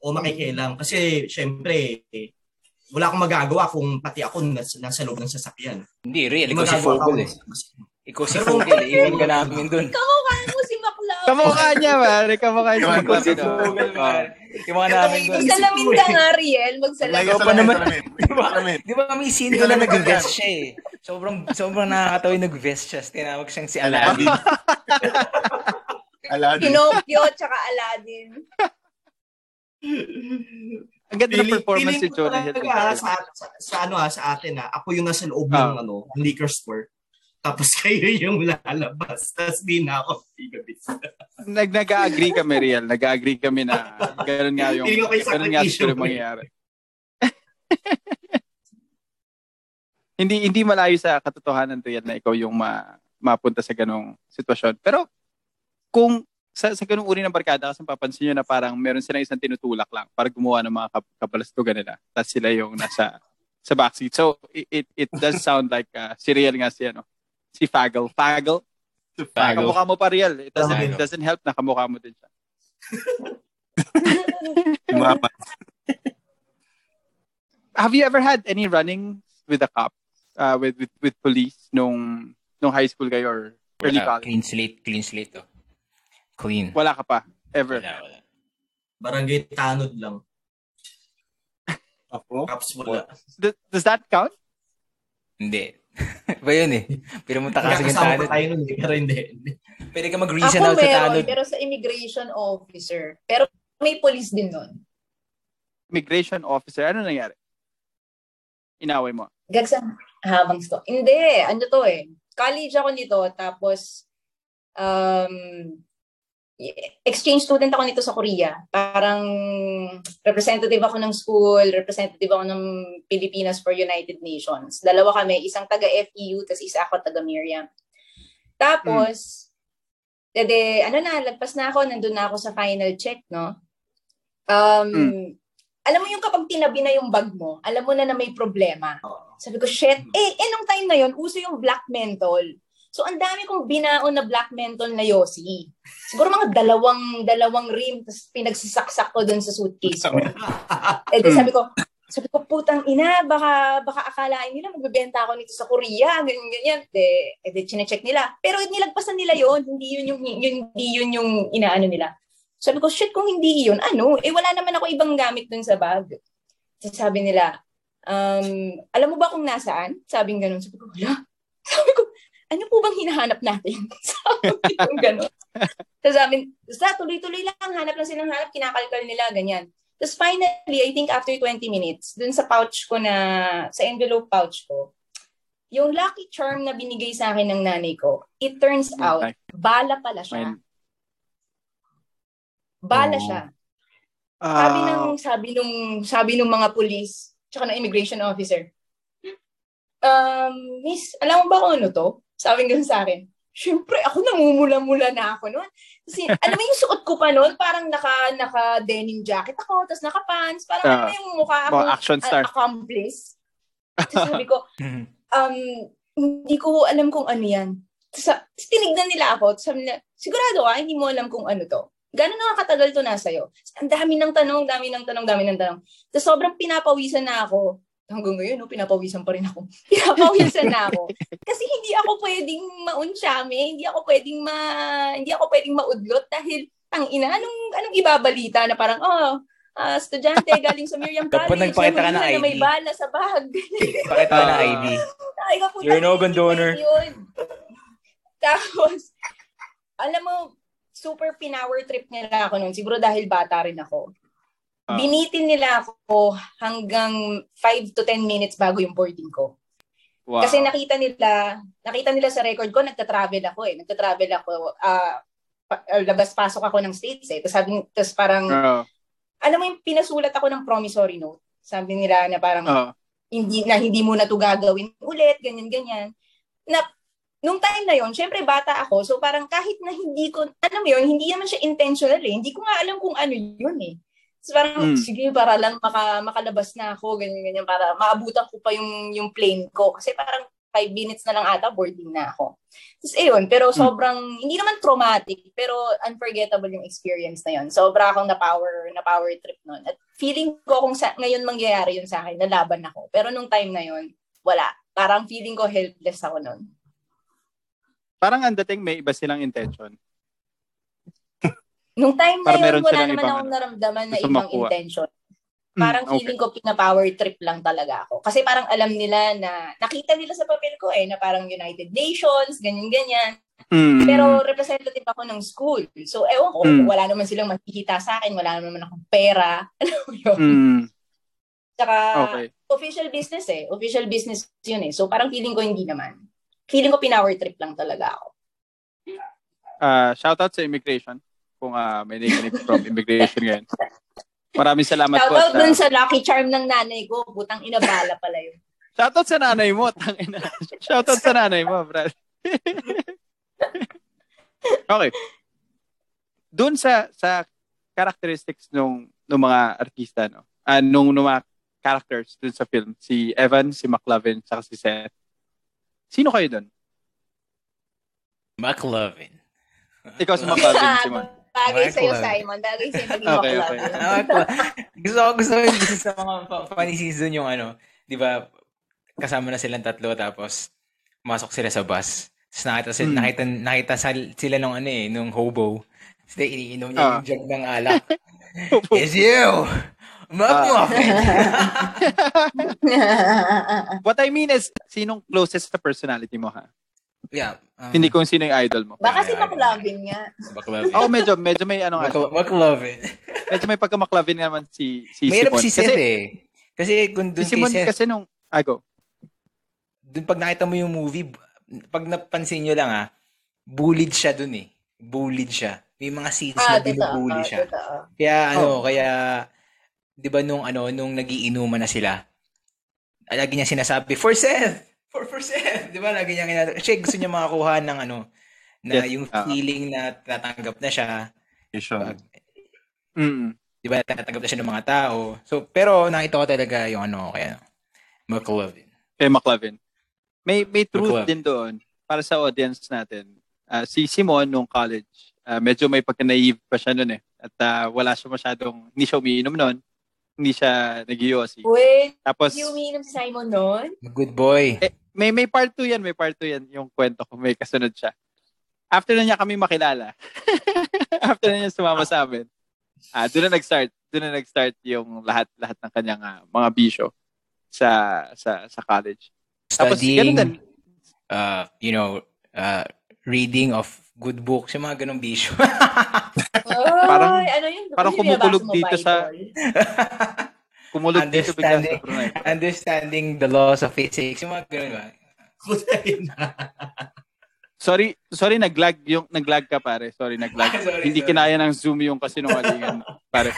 O makikialam. Kasi, syempre, eh, wala akong magagawa kung pati ako nasa, nasa loob ng sasakyan. Hindi, real. Ikaw si Fogel ko, eh. Ikaw si Fogel eh. Iwan ka namin dun. Kamukha mo si Maklaw. Kamukha niya, pare. Kamukha niya. Si Kamukha niya. Fogel, Oh. man. Iwan ka namin dun. Magsalamin ka nga, Riel. Magsalamin. Ikaw pa naman. Di ba? May scene doon na nag-vest siya eh. Sobrang, sobrang nakakatawa yung nag-vest siya. Tinawag siyang si Aladdin. Aladdin. Pinocchio, tsaka Aladdin. Ang ganda ng performance ni Jonah Hill. sa, sa, sa, ano, ah, sa atin, ah, ako yung nasa loob ng Ah. ano, liquor store. Tapos kayo yung lalabas. Tapos di na ako gigabit. Nag nag-agree kami, Riel. Nag-agree kami na gano'n nga yung gano'n nga siguro yung mangyayari. hindi hindi malayo sa katotohanan Riel na ikaw yung ma, mapunta sa ganong sitwasyon. Pero kung sa, sa ganung uri ng barkada kasi papansin nyo na parang meron silang isang tinutulak lang para gumawa ng mga kap- kapalastugan nila. Tapos sila yung nasa sa backseat. So it it, it does sound like uh, si Riel nga si ano si Fagel. Fagel? Fagel. Kamukha mo pa Riel. It doesn't, Fagel. it doesn't help na kamukha mo din siya. Have you ever had any running with the cops, uh, with, with with police nung nung high school kayo or early college? Clean slate, clean slate to. Clean. Wala ka pa ever. Wala, wala. Barangay tanod lang. Ako? Caps wala. Th- does that count? Hindi. Iba yun eh. Pinumunta ka sa Magkakasama Tanod. pa tayo nun eh, pero hindi. Pwede ka mag-reason out sa meron, Tanod. pero sa immigration officer. Pero may police din nun. Immigration officer. Ano nangyari? Inaway mo. Gagsang habang sto. Hindi, ano to eh. College ako nito, tapos um, exchange student ako nito sa Korea. Parang representative ako ng school, representative ako ng Pilipinas for United Nations. Dalawa kami, isang taga FEU, tapos isa ako taga Miriam. Tapos, dede, ano na, lagpas na ako, nandun na ako sa final check, no? Um, Mm. Alam mo yung kapag tinabi na yung bag mo, alam mo na na may problema. Sabi ko, shit, eh, eh, nung time na yon uso yung black menthol. So, ang dami kong binaon na black menthol na yosi. Siguro mga dalawang, dalawang rim, tapos pinagsisaksak ko dun sa suitcase ko. Eh, di sabi ko, sabi ko, putang ina, baka, baka akalain nila, magbebenta ako nito sa Korea, ganyan, ganyan. De, eh, de, chinecheck nila. Pero nilagpasan nila yon hindi yun yung, yun, hindi yun yung inaano nila. Sabi ko, shit, kung hindi yun, ano? Eh, wala naman ako ibang gamit dun sa bag. Tapos sabi nila, um, alam mo ba kung nasaan? Sabi ng ganun. Sabi ko, wala. Sabi ko, ano po bang hinahanap natin? sabi ko gano'n. Tapos sabi, basta tuloy-tuloy lang, hanap lang silang hanap, kinakalkal nila, ganyan. Tapos finally, I think after 20 minutes, dun sa pouch ko na, sa envelope pouch ko, yung lucky charm na binigay sa akin ng nanay ko, it turns out, Okay. bala pala siya. Bala Oh. siya. Sabi Ah, ng sabi nung sabi nung mga police tsaka ng immigration officer. Um, miss, alam mo ba kung ano to? Sabi nga sa akin. Siyempre, ako namumula-mula na ako noon. Kasi, alam mo yung suot ko pa noon, parang naka, naka denim jacket ako, tapos naka pants, parang Ah, alam mo yung mukha ako, mga action star. accomplice. Tapos sabi ko, um, hindi ko alam kung ano yan. Tapos, tinignan nila ako, tapos sabi nila, sigurado ka, hindi mo alam kung ano to. Gano'n nakakatagal to nasa iyo? Ang dami ng tanong, dami ng tanong, dami ng tanong. Tapos sobrang pinapawisan na ako. Hanggang ngayon, no, pinapawisan pa rin ako. Pinapawisan na ako. Kasi hindi ako pwedeng maunsyame, hindi ako pwedeng ma hindi ako pwedeng maudlot dahil tang ina anong anong ibabalita na parang oh ah, estudyante galing sa Miriam Dapat College nagpakita ka ng na ID. may bala sa bag. Pakita ka ng Ah. ID. Ay, ka puta, You're an organ donor. yun. Tapos, alam mo, super pinower trip nila ako noon. Siguro dahil bata rin ako. Ah. Binitin nila ako hanggang 5 to 10 minutes bago yung boarding ko. wow. Kasi nakita nila, nakita nila sa record ko, nagta-travel ako eh. Nagta-travel ako, ah, labas-pasok ako ng States eh. Tapos sabi, tapos parang, Oo. alam mo yung pinasulat ako ng promissory note. Sabi nila na parang, Oo. hindi na hindi mo na to gagawin ulit, ganyan ganyan. Na nung time na yon, syempre bata ako, so parang kahit na hindi ko, alam mo yun, hindi naman siya intentional eh. Hindi ko nga alam kung ano yun eh. So parang, Mm. sige, para lang maka, makalabas na ako, ganyan, ganyan, para maabutan ko pa yung, yung plane ko. Kasi parang five minutes na lang ata, boarding na ako. Tapos ayun, pero sobrang, hindi naman traumatic, pero unforgettable yung experience na yun. Sobra akong na-power, na-power trip nun. At feeling ko kung sa, ngayon mangyayari yun sa akin, nalaban ako. Pero nung time na yun, wala. Parang feeling ko helpless ako nun. Parang ang dating may iba silang intention. Nung time na yun, wala naman ibang akong naramdaman na ibang makuha. intention. Mm, Parang okay. feeling ko pina-power trip lang talaga ako. Kasi parang alam nila na, nakita nila sa papel ko eh, na parang United Nations, ganyan-ganyan. Mm. Pero representative ako ng school. So, ewan ko, Mm. wala naman silang makikita sa akin, wala naman akong pera. Alam mo yun? Mm. Tsaka, Okay. official business eh. Official business yun eh. So, parang feeling ko hindi naman. Feeling ko pinower trip lang talaga ako. Ah, shoutout sa immigration kung ah, may nakikinig from immigration ngayon. Maraming salamat po. Shoutout Sa, dun sa lucky charm ng nanay ko. Butang inabala pala yun. shoutout sa nanay mo. Tangina. shoutout sa nanay mo, brad. okay. Doon sa sa characteristics nung nung mga artista no. Ah, nung, nung mga characters dun sa film, si Evan, si McLovin, saka si Seth. Sino kayo doon? McLovin. Ikaw si McLovin, Simon. Bagay sa'yo, Lang. Simon. Bagay sa'yo maging Okay, okay. Ah, gusto ko, gusto ko yung gusto sa mga funny season yung ano, di ba, kasama na silang tatlo tapos masok sila sa bus. Tapos nakita, sila, Hmm. nakita, nakita sila nung ano eh, nung hobo. Tapos iniinom niya Ah. yung jug ng alak. It's you! McMuffin. What I mean is, sinong closest sa personality mo, ha? Yeah. um, Hindi kung sino yung idol mo. Baka si. McLovin nga. McLovin. Ako medyo, medyo may ano McLovin. Medyo may pagkamaklavin naman si, si Mahirap Simon. si Seth kasi, eh. Kasi kung Si dun kay Simon Seth, kasi nung, ah, go. dun pag nakita mo yung movie, pag napansin nyo lang ah, bullied siya dun eh. Bullied siya. May mga scenes Ah, na binubully siya. Totoo. Kaya ano, Oh. kaya 'di ba nung ano, nung nagiinuman na sila, lagi niya sinasabi, "For Seth! For for Seth!" 'Di ba? Lagi niya ginagawa. Kasi gusto niya makakuha ng ano, na Yes, yung ah. feeling na tatanggap na siya. Vision. Mm. 'Di ba? Tatanggap na siya ng mga tao. So, pero nakita ko talaga yung ano, kaya McLovin. Kay McLovin. May, may truth McLovin. din doon para sa audience natin. Ah, si Simon nung college, ah, medyo may pagka-naive pa siya noon eh. At ah, wala siya masyadong, hindi siya umiinom noon. Hindi siya nag Wait, Tapos, yung umiinom si Simon noon? Good boy. eh, may, may part 2 yan, may part 2 yan, yung kwento ko, may kasunod siya. After na niya kami makilala, after na niya sumama sa amin, ah doon na nag-start, doon na nag-start yung lahat-lahat ng kanyang ah, mga bisyo sa sa sa college. Tapos Studying, din, uh, you know, uh, reading of good books, yung mga ganong bisyo. Parang- Ay, ano yun? parang kumukulog dito sa-? Kumulog dito bigla Understanding. sa Brunei. Understanding the laws of physics, yung mga ganon ba? Na. Sorry, sorry naglag yung naglag ka pare. Sorry naglag. Sorry, Hindi sorry. kinaya ng Zoom yung kasinungalingan pare.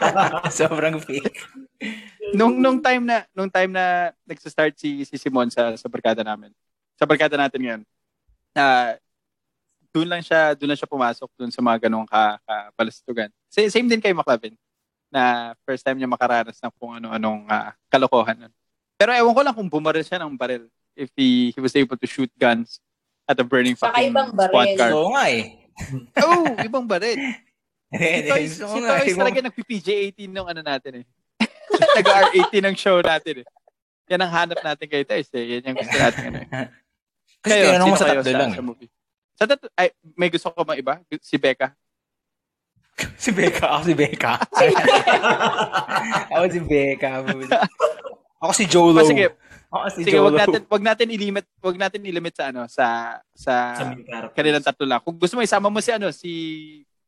Sobrang fake. nung nung time na nung time na nagsa-start si si Simon sa sa barkada namin. Sa barkada natin ngayon. Ah doon lang siya doon lang siya pumasok doon sa mga ganong ka, ka palastugan. Sa- Same din kay McLovin na first time niya makaranas ng kung ano-anong ah, kalokohan nun. Pero ewan ko lang kung bumaril siya ng baril if he, he was able to shoot guns at a burning Saka fucking ibang baril. squad car. Oo nga eh. Oh, ibang baril. Si Toys, si Toys talaga nagpi-PJ-18 nung ano natin eh. Nag-R18 ng show natin eh. Yan ang hanap natin kay Toys eh. Yan yung gusto natin ano eh. Kasi tinanong mo sa kayo tatlo lang. Sa eh. movie? Sa tatlo, ay, may gusto ko bang iba? Si Becca? Si Becca. Ako si Becca. ako si Becca. Ako si Jolo. Oh, sige, Ako si sige, Jolo. wag natin wag natin i-limit, wag natin i-limit sa ano, sa sa, Sa kanilang tatlo lang. Kung gusto mo isama mo si ano, si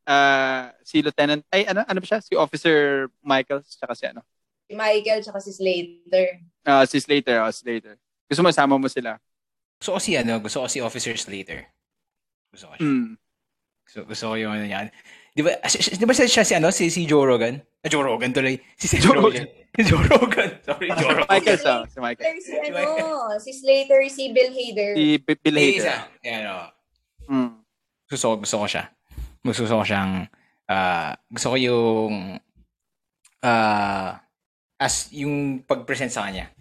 ah si Lieutenant ay ano ano ba siya? Si Officer Michael tsaka si ano? Si Michael tsaka si Slater. Ah, si Slater, oh, Slater. Gusto mo isama mo sila? Gusto ko si ano, gusto ko si Officer Slater. Gusto ko siya. Mm. Gusto, gusto ko yung ano yan. Di ba, si- si- di ba siya, siya si ano, si, si Joe Rogan? Ah, Joe Rogan tuloy. Si Seth Joe Rogen. Joe Rogan. Sorry, Joe Rogan. Michael sa, si Michael. Si ano, si Slater, si Bill Hader. Si B- Bill Hader. isa. Yan, oh. Mm. Gusto ko, gusto ko siya. Gusto ko siyang, ah, gusto ko yung, ah, as yung pag-present sa kanya.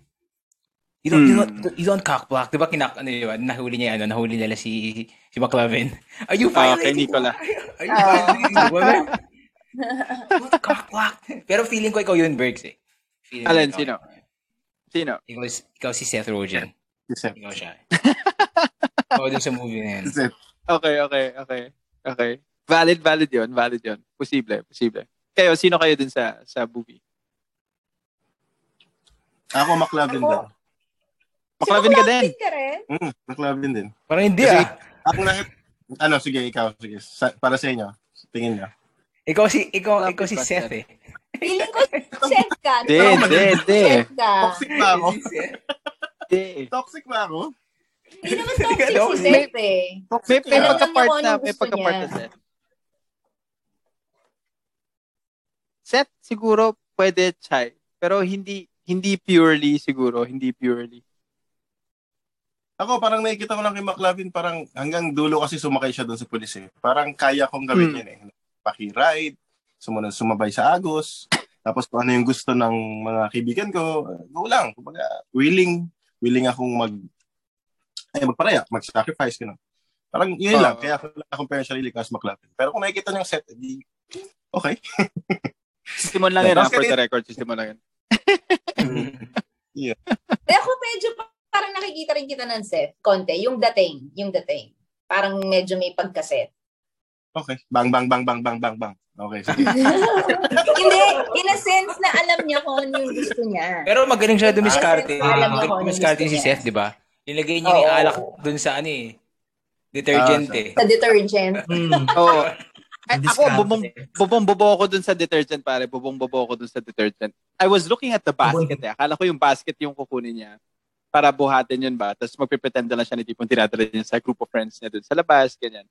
You don't, you Hmm. don't, you don't cockblock. Di ba kinak, ano yun, nahuli niya, ano, nahuli nila si, si McLovin. Are you Ah, violating? kay Nicola. Are you violating the woman? Don't cockblock. Pero feeling ko ikaw yun, Bergs eh. Feeling ko Alin, ikaw sino? Sino? Ikaw, ikaw si Seth Rogen. Si Seth. Ikaw siya. Ikaw dun sa movie na yun. Si Seth. Okay, okay, okay. Okay. Valid, valid yun. Valid yun. Posible, posible. Kayo, sino kayo dun sa sa movie? Ako, McLovin Ako- Maklavin ka din. ka rin? Mm, McLovin din. Parang hindi Kasi- ah. Ako lahat, ano, sige, ikaw, sige. Sa, para sa inyo, tingin niyo. Ikaw si, ikaw, ikaw si Seth eh. Feeling ko Seth ka. Di, di, di. Seth ka. Toxic ba ako? Si Seth. Di. Toxic ba ako? Hindi naman Hindi toxic si. Seth eh. May, Toxic may pagka-part na, may pagka-part na. Seth. Seth, siguro, pwede chai. Pero hindi, hindi purely siguro, hindi purely. Ako, parang nakikita ko lang kay McLovin, parang hanggang dulo kasi sumakay siya doon sa pulis eh. Parang kaya kong gawin Hmm. yun eh. Paki-ride, sumunod, sumabay sa Agos, tapos kung ano yung gusto ng mga kaibigan ko, go lang. Kumbaga, willing, willing akong mag, ay, magparaya, mag-sacrifice, gano'n. Parang yun lang, Oo. kaya ako lang compare sarili ko as McLovin. Pero kung nakikita niyang set, di, okay. Si Simon lang yun, ha? For the record, si Simon lang yun. Eh ako medyo pa- parang nakikita rin kita ng Seth. Konti. Yung dating. Yung dating. Parang medyo may pagkaset. Okay. Bang, bang, bang, bang, bang, bang, bang. Okay, sige. Hindi, in a sense na alam niya kung ano yung gusto niya. Pero magaling siya dumiskarte. Ah, alam mo Magaling kung ano dumiskarte gusto si niya. Seth, di ba? Nilagay niya yung Oo. alak dun sa ano eh. Detergent Ah, eh. Sa detergent. Hmm. Oo. Ay, ako, bubong, bubong bobo ako dun sa detergent, pare. Bubong bobo ako dun sa detergent. I was looking at the basket eh. Akala ko yung basket yung kukunin niya para buhatin yun ba. Tapos magpipretend na lang siya ni tipong tinatala niya sa group of friends niya dun sa labas, ganyan.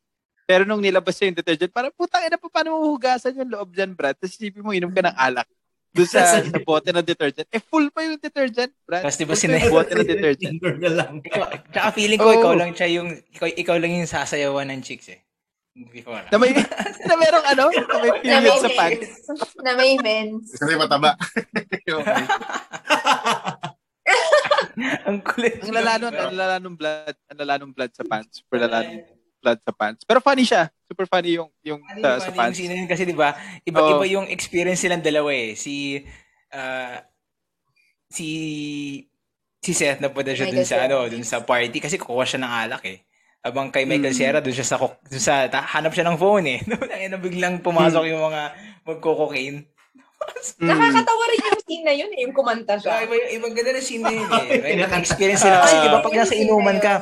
Pero nung nilabas niya yung detergent, parang putang ina pa, paano mahuhugasan yung loob dyan, Brad? Tapos isipin mo, inom ka ng alak. Doon sa, sa bote ng detergent. Eh, full pa yung detergent, Brad. Tapos di ba Full pa sina- yung bote ng detergent. Lang. Ikaw, tsaka feeling ko, Oo. ikaw lang siya yung, ikaw, ikaw lang yung sasayawan ng chicks eh. Before. Na may, na merong ano, na may Na period sa pants. Na may mens. Kasi mataba. Ang kulit. Ang lala nun, ang lala nung blood, ang lala nung blood sa pants. Super lala nung blood sa pants. Pero funny siya. Super funny yung, yung sa, yung sa funny yung pants. scene na yun kasi 'di ba? Iba Oo. iba yung experience silang dalawa eh. Si ah, si si Seth na punta siya dun Michael sa Cera. ano, dun sa party kasi kukuha siya ng alak eh. Abang kay Michael Mm. Cera dun siya sa dun sa ta- hanap siya ng phone eh. Nang biglang pumasok yung mga magko-cocaine. Mm. Nakakatawa rin yung scene na yun eh, yung kumanta siya. iba yung ibang ganda na scene na yun eh. Experience sila kasi Ah. 'di ba pag Yung nasa inuman ka,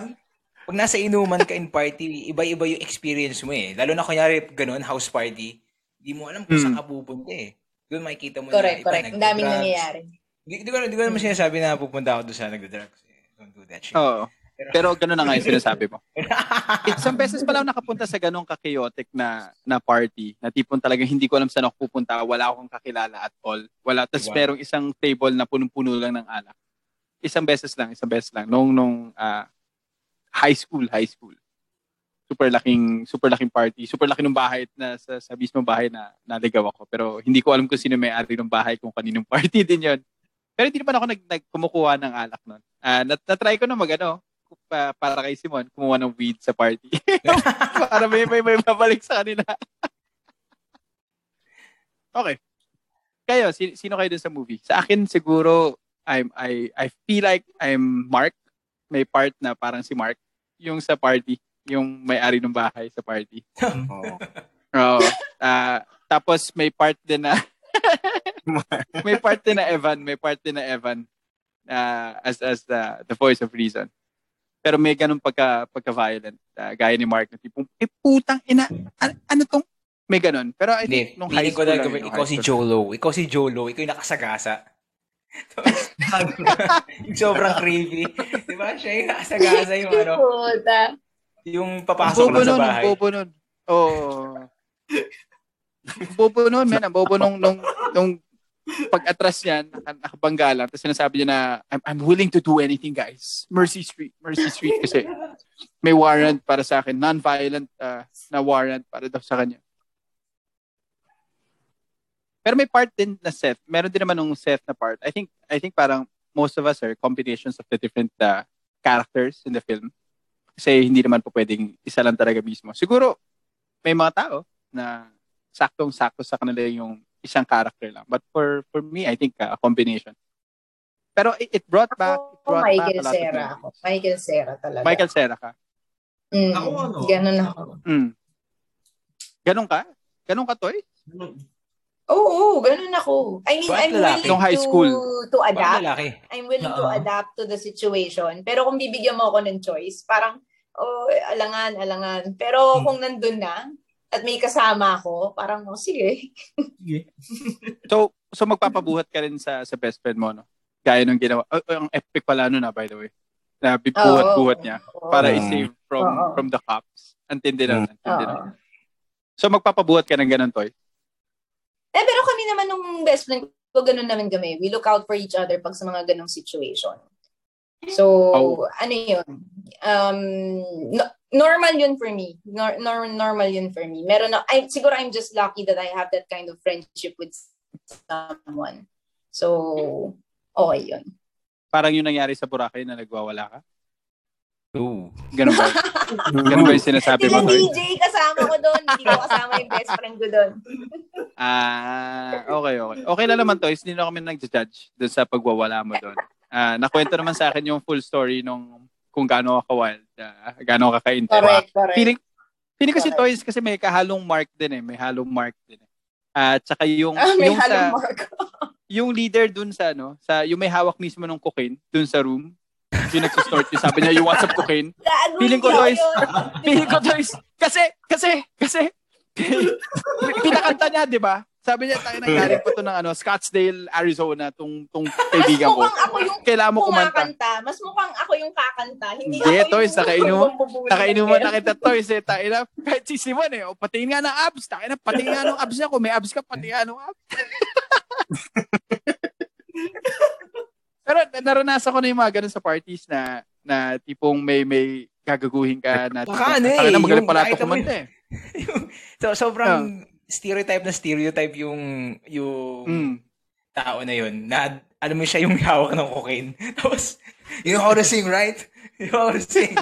pag nasa inuman ka in party, iba-iba yung experience mo eh. Lalo na kunyari ganun, house party, hindi mo alam kung Mm. saan ka pupunta eh. Doon makikita mo Correct, na iba correct. Ang daming nangyayari. Di, di, ko, di ko naman sinasabi na pupunta ako doon sa nagda-drugs. Eh. Don't do that shit. Oo. Pero gano'n na nga yung sinasabi mo. Isang beses pa lang nakapunta sa ganong ka-chaotic na, na party, na tipong talagang hindi ko alam saan ako pupunta, wala akong kakilala at all. Wala. Tapos Diba? merong isang table na punong-puno lang ng alak. Isang beses lang, isang beses lang. Nung, nung ah, high school, high school. Super laking, super laking party. Super laki ng bahay na sa, sa mismong bahay na naligaw ako. Pero hindi ko alam kung sino may-ari ng bahay, kung kaninong party din yon. Pero hindi naman ako nag, nag kumukuha ng alak nun. Ah, nat, na-try ko na mag ano, pa, para kay Simon, kumuha ng weed sa party. para may, may, may mabalik sa kanila. okay. Kayo, si- sino kayo dun sa movie? Sa akin, siguro, I'm, I, I feel like I'm Mark. May part na parang si Mark. Yung sa party. Yung may-ari ng bahay sa party. Oo. Oo. Ah, tapos may part din na may part din na Evan, may part din na Evan ah, as as the the voice of reason. Pero may ganun pagka pagka violent gaya ni Mark na tipong eh putang ina ano, ano tong may ganun. Pero I think nung high ko school na lang, nung ikaw si. Jolo. Ikaw si Jolo. Ikaw yung nakasagasa. yung sobrang creepy. Di ba? Siya yung nakasagasa yung ano, Puta. yung papasok bobo lang sa bahay. bobo nun. Oo. Ang bobo nun, man. Ang bobo nung, nung, nung pag-atras naka- nakabangga lang. Tapos sinasabi niya na, I'm, I'm willing to do anything, guys. Mercy Street. Mercy Street kasi may warrant para sa akin. Non-violent uh, na warrant para daw sa kanya. Pero may part din na Seth. Meron din naman nung Seth na part. I think I think parang most of us are combinations of the different uh, characters in the film. Kasi hindi naman po pwedeng isa lang talaga mismo. Siguro may mga tao na saktong-sakto sa kanila yung isang character lang. But for for me, I think uh, a combination. Pero it, it brought back it Ako, brought Michael back Cera ako. Michael Cera talaga. Michael Cera ka. Mm, Ako ano? Ganun ako. Mm. Ganun ka? Ganun ka, Toy? Oo, oo, ganun ako. I mean, Bakit I'm lalaki? willing high to, school. to Parang adapt. I'm willing to Oo. adapt to the situation. Pero kung bibigyan mo ako ng choice, parang, oh, alangan, alangan. Pero Hmm. kung nandun na, at may kasama ako, parang, oh, sige. So, so magpapabuhat ka rin sa sa best friend mo, no? Gaya nung ginawa. Oh, oh, ang epic pala nun, ah, by the way. Na bibuhat-buhat niya Oo. para Oo. i-save from Oo. from the cops. Antindi na, antindi na. So, magpapabuhat ka ng ganun, Toy? Eh, pero kami naman nung best friend ko, ganun naman kami. We look out for each other pag sa mga ganong situation. So, Oh. ano yun? Um, no- normal yun for me. Nor- nor- normal yun for me. Meron na, I, siguro I'm just lucky that I have that kind of friendship with someone. So, okay yun. Parang yung nangyari sa Boracay na nagwawala ka? Ooh. Ganun ba? ganun ba yung sinasabi mo, Toy? DJ kasama ko doon. Hindi ko kasama yung best friend ko doon. Ah, okay, okay. Okay lang naman, Toys. Hindi na kami nag-judge doon sa pagwawala mo doon. Ah, nakwento naman sa akin yung full story nung kung gaano ka wild, uh, gaano ka ka-intense. Correct, correct. Feeling, feeling kasi Correct. Toys kasi may kahalong mark din eh. May halong mark din eh. At saka yung Ah, may yung sa Marco. yung leader dun sa ano, sa yung may hawak mismo ng cocaine dun sa room. Yung nagsusnort yung sabi niya, you want some cocaine? Feeling ko, yun. Feeling ko to is, kasi, kasi, kasi, pinakanta niya, di ba? Sabi niya, tayo nang galing pa to ng ano, Scottsdale, Arizona, tong, tong kaibigan ko. Mukhang ako yung Kailangan mo kumanta. kumakanta. Mas mukhang ako yung kakanta. Hindi Hindi, ako Toys, nakainuman- bumubulong. Nakainuman na kita, Toys, eh. Tayo na, kahit si Simon, eh. O, patingin nga ng abs. Tayo na, patingin nga ng abs niya. Kung may abs ka, patingin nga ng abs. Pero naranasan ko na yung mga ganun sa parties na na tipong may may gagaguhin ka na Baka ano eh, Tangina, magaling yung pala ito nakita mo kumanta eh. so, sobrang stereotype na stereotype yung yung Mm. tao na yun. Na, alam mo siya yung hawak ng cocaine. Tapos, you know how to sing, right? You know how to sing.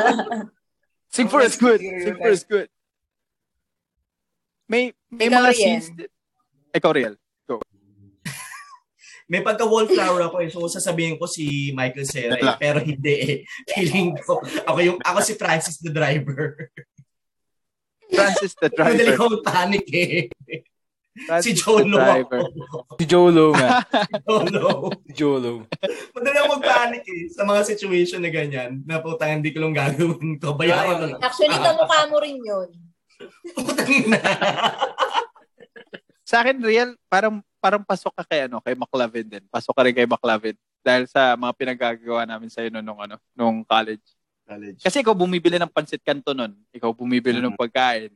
Sing for us good. Sing for us good. May may Ikaw, mga Riel. scenes. Ikaw, Riel. May pagka-wallflower ako eh. So, sasabihin ko si Michael Cera eh. Pero hindi eh. Feeling ko, ako, yung, ako si Francis the driver. Francis the Madali driver. akong panic eh. Francis si Jolo driver. ako. si Jolo nga. Jolo. Si Jolo. Madali akong mag-panic eh. Sa mga situation na ganyan. Na putang hindi ko lang gagawin to. Bayaran na lang. Actually, kamukha mo rin yun. Putang ina. Sa akin, Riel, parang parang pasok ka kay ano, kay McLovin din. Pasok ka rin kay McLovin dahil sa mga pinagagawa namin sa nung, nung ano, nung college. College. Kasi ikaw bumibili ng pansit kanto nun. Ikaw bumibili ng pagkain.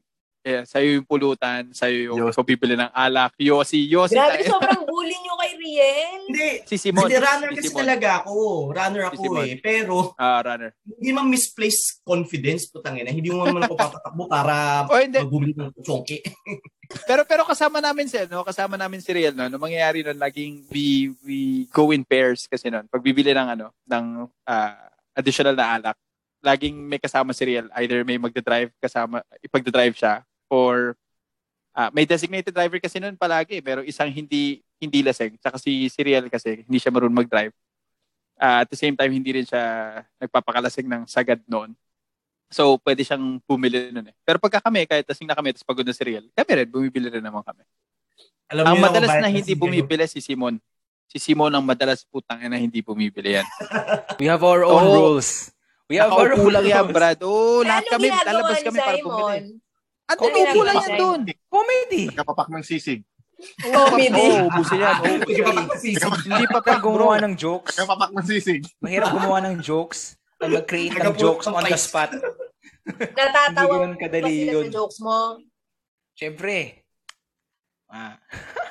Eh, sa'yo yung pulutan, sa'yo yung Yossi. ikaw bibili ng alak, Yossi, Yossi. Grabe, tayo. sobrang bully nyo kay Riel. Hindi. si Simon. Hindi, runner si kasi Simon. talaga ako. Runner Si ako Simon. eh. Pero, Ah, runner. hindi man misplaced confidence, putang ina. Hindi mo naman ako papatakbo para O hindi. magbumili ng chonky. Pero pero kasama namin si no, kasama namin si Riel no. Nung mangyayari nun, laging we we go in pairs kasi noon. Pag bibili ng ano, ng ah, additional na alak, laging may kasama si Riel. Either may magda-drive kasama, ipagda-drive siya or ah, may designated driver kasi noon palagi, pero isang hindi hindi lasing. Tsaka si si Riel kasi hindi siya marunong mag-drive. Ah, at the same time hindi rin siya nagpapakalasing ng sagad noon. So, pwede siyang bumili nun eh. Pero pagka kami, kahit tasing na kami, tapos pagod na si Riel, kami rin, bumibili rin naman kami. Alam ang madalas na hindi bumibili si Simon. Si Simon ang madalas putang na hindi bumibili yan. We have our own Oo. rules. We have our Nakaupo own lang yan. Brad. Oo, lahat Ano kami, lalabas kami para bumili. At Ano umupo lang yan doon. Comedy. Nakapapak ng sisig. Comedy. Oo, ubusin yan. Hindi pa bro. gumawa ng jokes, Nakapapak ng sisig. mahirap gumawa ng jokes. Mag-create ng jokes on the spot. Natatawa Hindi ganun mo kadali ba sila yun. sa jokes mo? Siyempre. Ah.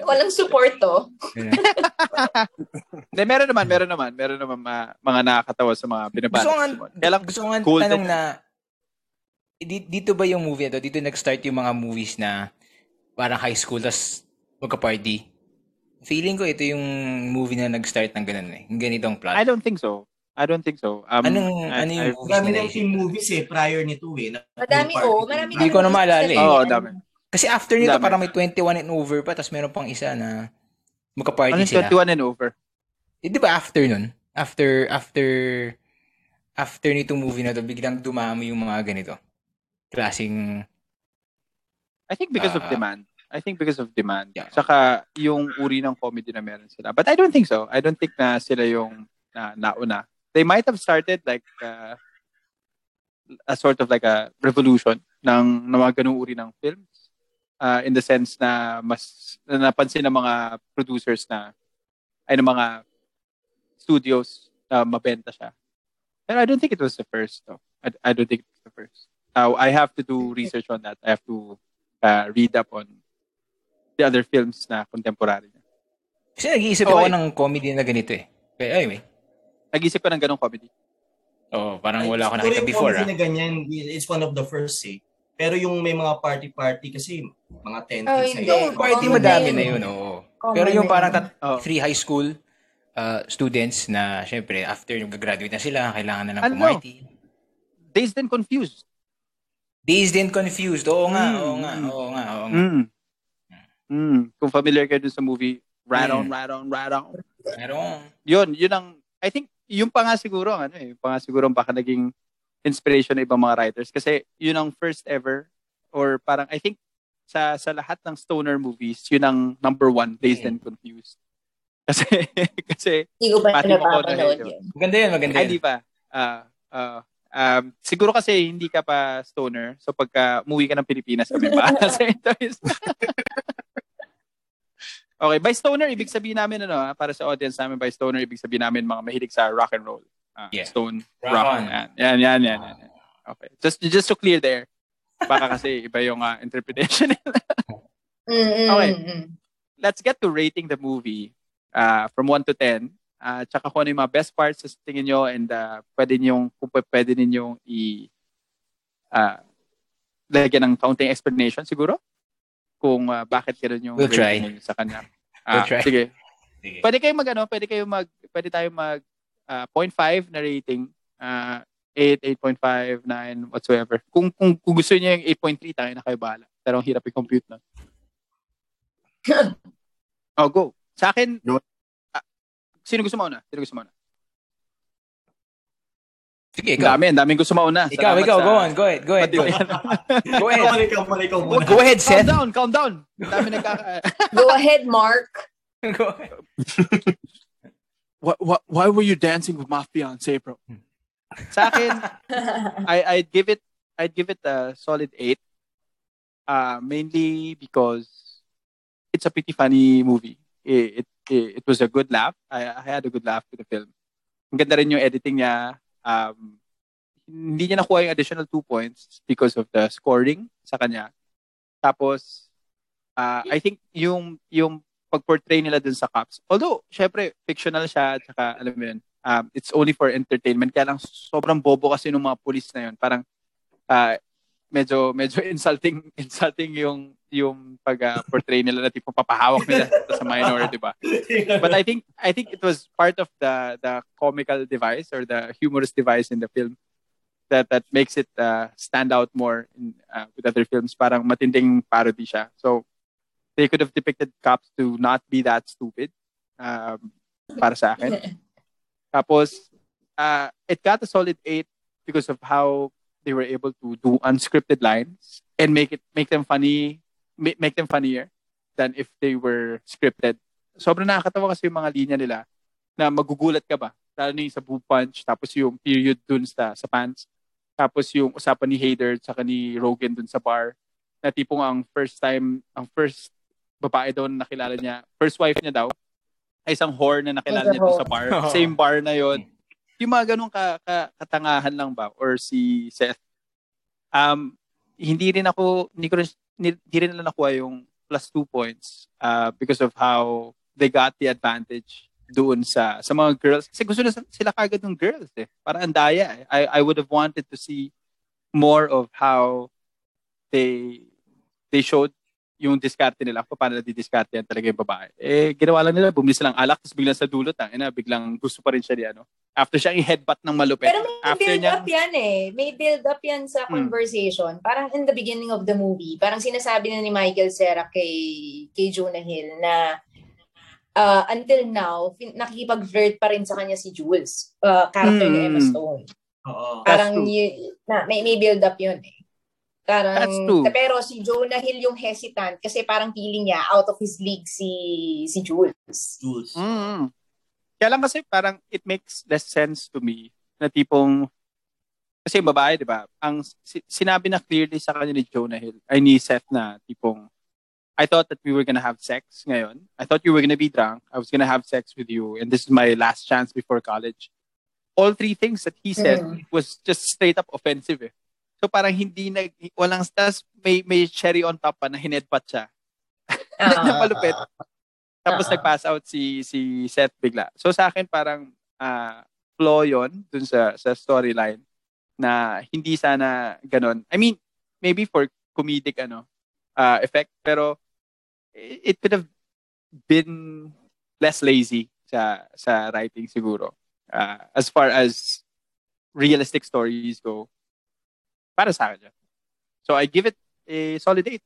Walang support to. Hindi, meron naman, meron naman. Meron naman mga, mga nakakatawa sa mga binabasa. Gusto ko nga, gusto ko nga cool tanong na, di- dito ba yung movie ito? Dito nag-start yung mga movies na parang high school, tas magka-party. Feeling ko ito yung movie na nag-start ng ganun eh. Yung ganitong plot. I don't think so. I don't think so. Um, Anong- I- ano yung I- movies Marami na ng naisip team mo? movies eh, prior nito eh. na- Madami, oh. Marami Hindi ko na maalala eh. Oo, dami. Kasi after nito, Dami. parang may 21 and over pa, tas meron pang isa na magka-party Ano sila. 21 and over? Eh, di ba after nun? After, after, after nitong movie na to, biglang dumami yung mga ganito. Klaseng, I think because of Ah. demand. I think because of demand. Yeah. Saka yung uri ng comedy na meron sila. But I don't think so. I don't think na sila yung na, nauna. They might have started like uh, a sort of like a revolution ng, ng mga ganung uri ng films. Uh, in the sense na mas na napansin ng mga producers na ay ng mga studios na mabenta siya. Pero I don't think it was the first though. I, I don't think it was the first. Uh, I have to do research on that. I have to uh, read up on the other films na contemporary. kasi nag-iisip Okay. ako ng comedy na ganito eh. But anyway, Nag-isip ko ng ganong comedy. oh, parang Ay, wala ako siguro nakita before ah. na ganyan, it's one of the first eh. Pero yung may mga party-party kasi, mga 10 Oh, kids hindi. na Yung yun. party Common madami na na yun. oo. Common Pero yung parang tat- Oh. three high school uh, students na syempre after yung graduate na sila, kailangan na ng Ano? pumarty. Dazed and Confused. Dazed and confused. Oo nga, Mm, oo nga, oo nga, oo nga. Mm. Mm. Kung familiar kayo dun sa movie, Rat on, Mm. Rat on, Rat on. Meron. Yun, yun ang, I think, yung pa nga siguro, ano eh, yung pa nga siguro baka naging inspiration ng ibang mga writers. Kasi yun ang first ever, or parang, I think, sa sa lahat ng stoner movies, yun ang number one, Dazed and Confused. Kasi, kasi, Hindi ko pa Pati mo ko napapanood na- yun. Maganda yun, maganda ay, yun. di pa. Ah, ah, um, siguro kasi hindi ka pa stoner. So pagka umuwi ka ng Pilipinas, kami ba? sa interviews. okay, by stoner, ibig sabihin namin, ano, ah, para sa audience namin, by stoner, ibig sabihin namin mga mahilig sa rock and roll. Ah, Yeah. Stone, Rock rock. on. Yan, yan, yan, yan, yan. Okay. Just, just to clear there. Baka kasi iba yung ah, interpretation. Mm, Okay. Let's get to rating the movie uh, from 1 to 10. Uh, tsaka kung ano yung mga best parts sa tingin nyo and uh, pwede ninyong, kung pw- pwede ninyong i uh, lagyan ng counting explanation siguro kung uh, bakit ganun yung We'll try. sa kanya. We'll Ah, try. Sige. Sige. Pwede kayo mag ano, pwede kayo mag pwede tayo mag uh, 0.5 na rating. Uh, 8, 8.5, 9, whatsoever. Kung, kung, kung gusto niyo yung 8.3, tayo na kayo bahala. Pero ang hirap i-compute na. oh, go. Sa akin, Go. ah, sino gusto mauna? Sino gusto mauna? Sige, ikaw. dami, daming gusto mauna. Ikaw, Salamat ikaw, sa- go on, go ahead, go ahead. Go ahead. Go Ikaw ahead. ikaw ikaw muna. Go ahead, Calm Seth. down, calm down. Dami nagkaka... Go ahead, Mark. Go ahead. Why, why, why were you dancing with my fiance, bro? Sa akin, I I'd give it I'd give it a solid 8. Uh mainly because it's a pretty funny movie. It it, it, was a good laugh. I, I had a good laugh with the film. Ang ganda rin yung editing niya. Um hindi niya nakuha yung additional two points because of the scoring sa kanya. Tapos uh, I think yung yung pag-portray nila dun sa cops. Although, syempre, fictional siya, tsaka, alam mo yun, um, it's only for entertainment. Kaya lang, sobrang bobo kasi ng mga police na yun. Parang, uh, medyo, medyo insulting, insulting yung, yung pag-portray nila na tipong papahawak nila sa minor, di ba? But I think, I think it was part of the, the comical device or the humorous device in the film that that makes it uh, stand out more in, uh, with other films. Parang matinding parody siya. So, they could have depicted cops to not be that stupid um, para sa akin. Tapos, uh, it got a solid 8 because of how they were able to do unscripted lines and make it make them funny, make, make them funnier than if they were scripted. Sobrang nakakatawa kasi yung mga linya nila na magugulat ka ba? Lalo na yung sa boob punch, tapos yung period dun sa, sa pants, tapos yung usapan ni Hader at ni Rogan dun sa bar, na tipong ang first time, ang first babae daw na nakilala niya, first wife niya daw, ay isang whore na nakilala niya doon sa bar. Same bar na yon. Yung mga ganun ka, ka, katangahan lang ba? Or si Seth. Um, hindi rin ako, hindi, ko rin, hindi rin nila nakuha yung plus two points uh, because of how they got the advantage doon sa sa mga girls. Kasi gusto na sila kagad ng girls eh. Para ang daya eh. I, I would have wanted to see more of how they they showed yung diskarte nila kung paano nadidiskarte yan talaga yung babae. Eh, ginawa lang nila, bumili silang alak, tapos biglang sa dulot, ah, ina, biglang gusto pa rin siya ni ano. After siya i-headbutt ng malupit. Pero may after build niya, up yan eh. May build up yan sa Hmm. conversation. Parang in the beginning of the movie, parang sinasabi na ni Michael Cera kay, kay Jonah Hill na uh, until now, fin- nakikipag-flirt pa rin sa kanya si Jules, uh, character ni Hmm. Emma Stone. Oo. Parang y- na, may, may build up yun eh. Parang, That's true. pero si Jonah Hill yung hesitant kasi parang feeling niya out of his league si si Jules. Jules. Mm. Kaya lang kasi parang it makes less sense to me na tipong kasi yung babae, di ba? Ang si- sinabi na clearly sa kanya ni Jonah Hill, ay ni Seth na tipong I thought that we were gonna have sex ngayon. I thought you were gonna be drunk. I was gonna have sex with you and this is my last chance before college. All three things that he said Mm. was just straight up offensive eh. So parang hindi nag walang tas may may cherry on top pa na hinedpat siya na Ah. malupit. Tapos Ah. nag-pass out si si Seth bigla. So sa akin parang ah, flaw 'yon dun sa sa storyline na hindi sana ganon. I mean, maybe for comedic ano ah, effect pero it, it could have been less lazy sa sa writing siguro. Ah, as far as realistic stories go para sa akin. So I give it a solid 8.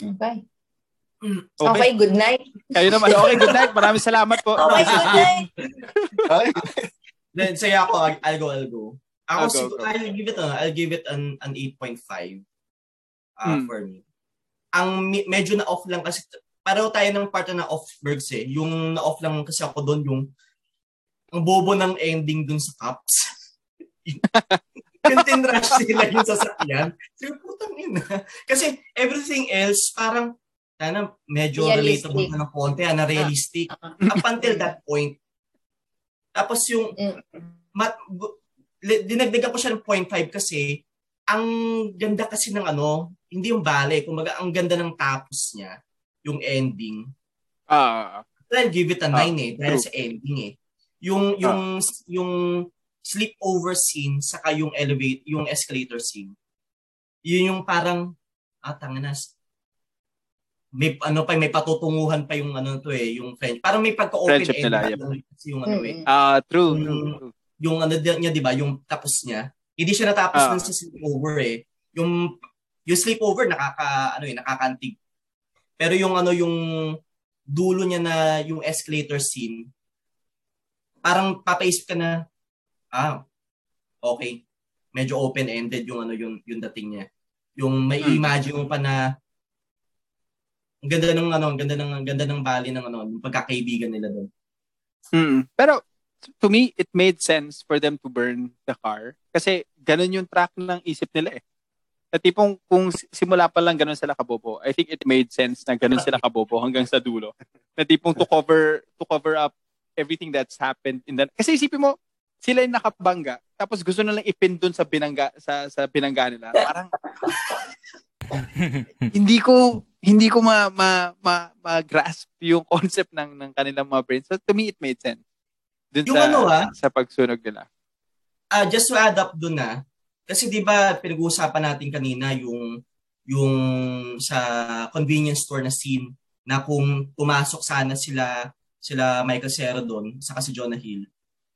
Okay. Okay. Okay, good night. Kayo naman. Okay, good night. Maraming salamat po. Okay, good night. Then, say ako, I'll go, I'll go. Ako, Ah, go, siguro, go. I'll give it, a, I'll give it an, an 8.5 uh, Hmm. for me. Ang me- medyo na-off lang kasi, pareho tayo ng part na off-bergs eh. Yung na-off lang kasi ako doon, yung ang bobo ng ending dun sa Cups. yung tinrush nila yung sasakyan. Sabi, putang ina. Kasi everything else, parang, sana medyo Realistic. relatable na ng konti, ah, na realistic. Up until that point. Tapos yung, Mm. mat, dinagdagan ko siya ng 0.5 kasi, ang ganda kasi ng ano, hindi yung bale, kumbaga ang ganda ng tapos niya, yung ending. Ah, I'll give it a Ah, 9 eh, dahil true. sa ending eh. Yung, yung, yung sleepover scene, saka yung elevate, yung escalator scene. Yun yung parang, ah, may ano pa may patutunguhan pa yung ano to eh yung French parang may pagka-open Friendship end nila, yep. kasi yung ano eh ah, true, Yung- true, true. yung ano niya 'di ba yung tapos niya hindi siya natapos Ah. dun sa sleepover eh yung yung sleepover nakaka ano eh nakakantig pero yung ano yung dulo niya na yung escalator scene parang papaisip ka na ah okay medyo open ended yung ano yung yung dating niya yung may Hmm. imagine mo pa na ang ganda ng ano ang ganda ng ang ganda ng bali ng ano yung pagkakaibigan nila doon Mm. Pero to me, it made sense for them to burn the car. Kasi ganun yung track ng isip nila eh. Na tipong kung simula pa lang ganun sila kabobo, I think it made sense na ganun sila kabobo hanggang sa dulo. Na tipong to cover to cover up everything that's happened in the Kasi isipin mo, sila yung nakabangga, tapos gusto na lang ipin dun sa binangga sa sa binangga nila. Parang hindi ko hindi ko ma ma ma, ma-grasp yung concept ng ng kanilang mga brains. So to me it made sense. Dun Yung sa ano, ah, sa pagsunog nila. ah just to add up doon na, kasi 'di ba pinag-uusapan natin kanina yung yung sa convenience store na scene na kung pumasok sana sila sila Michael Cera doon saka si Jonah Hill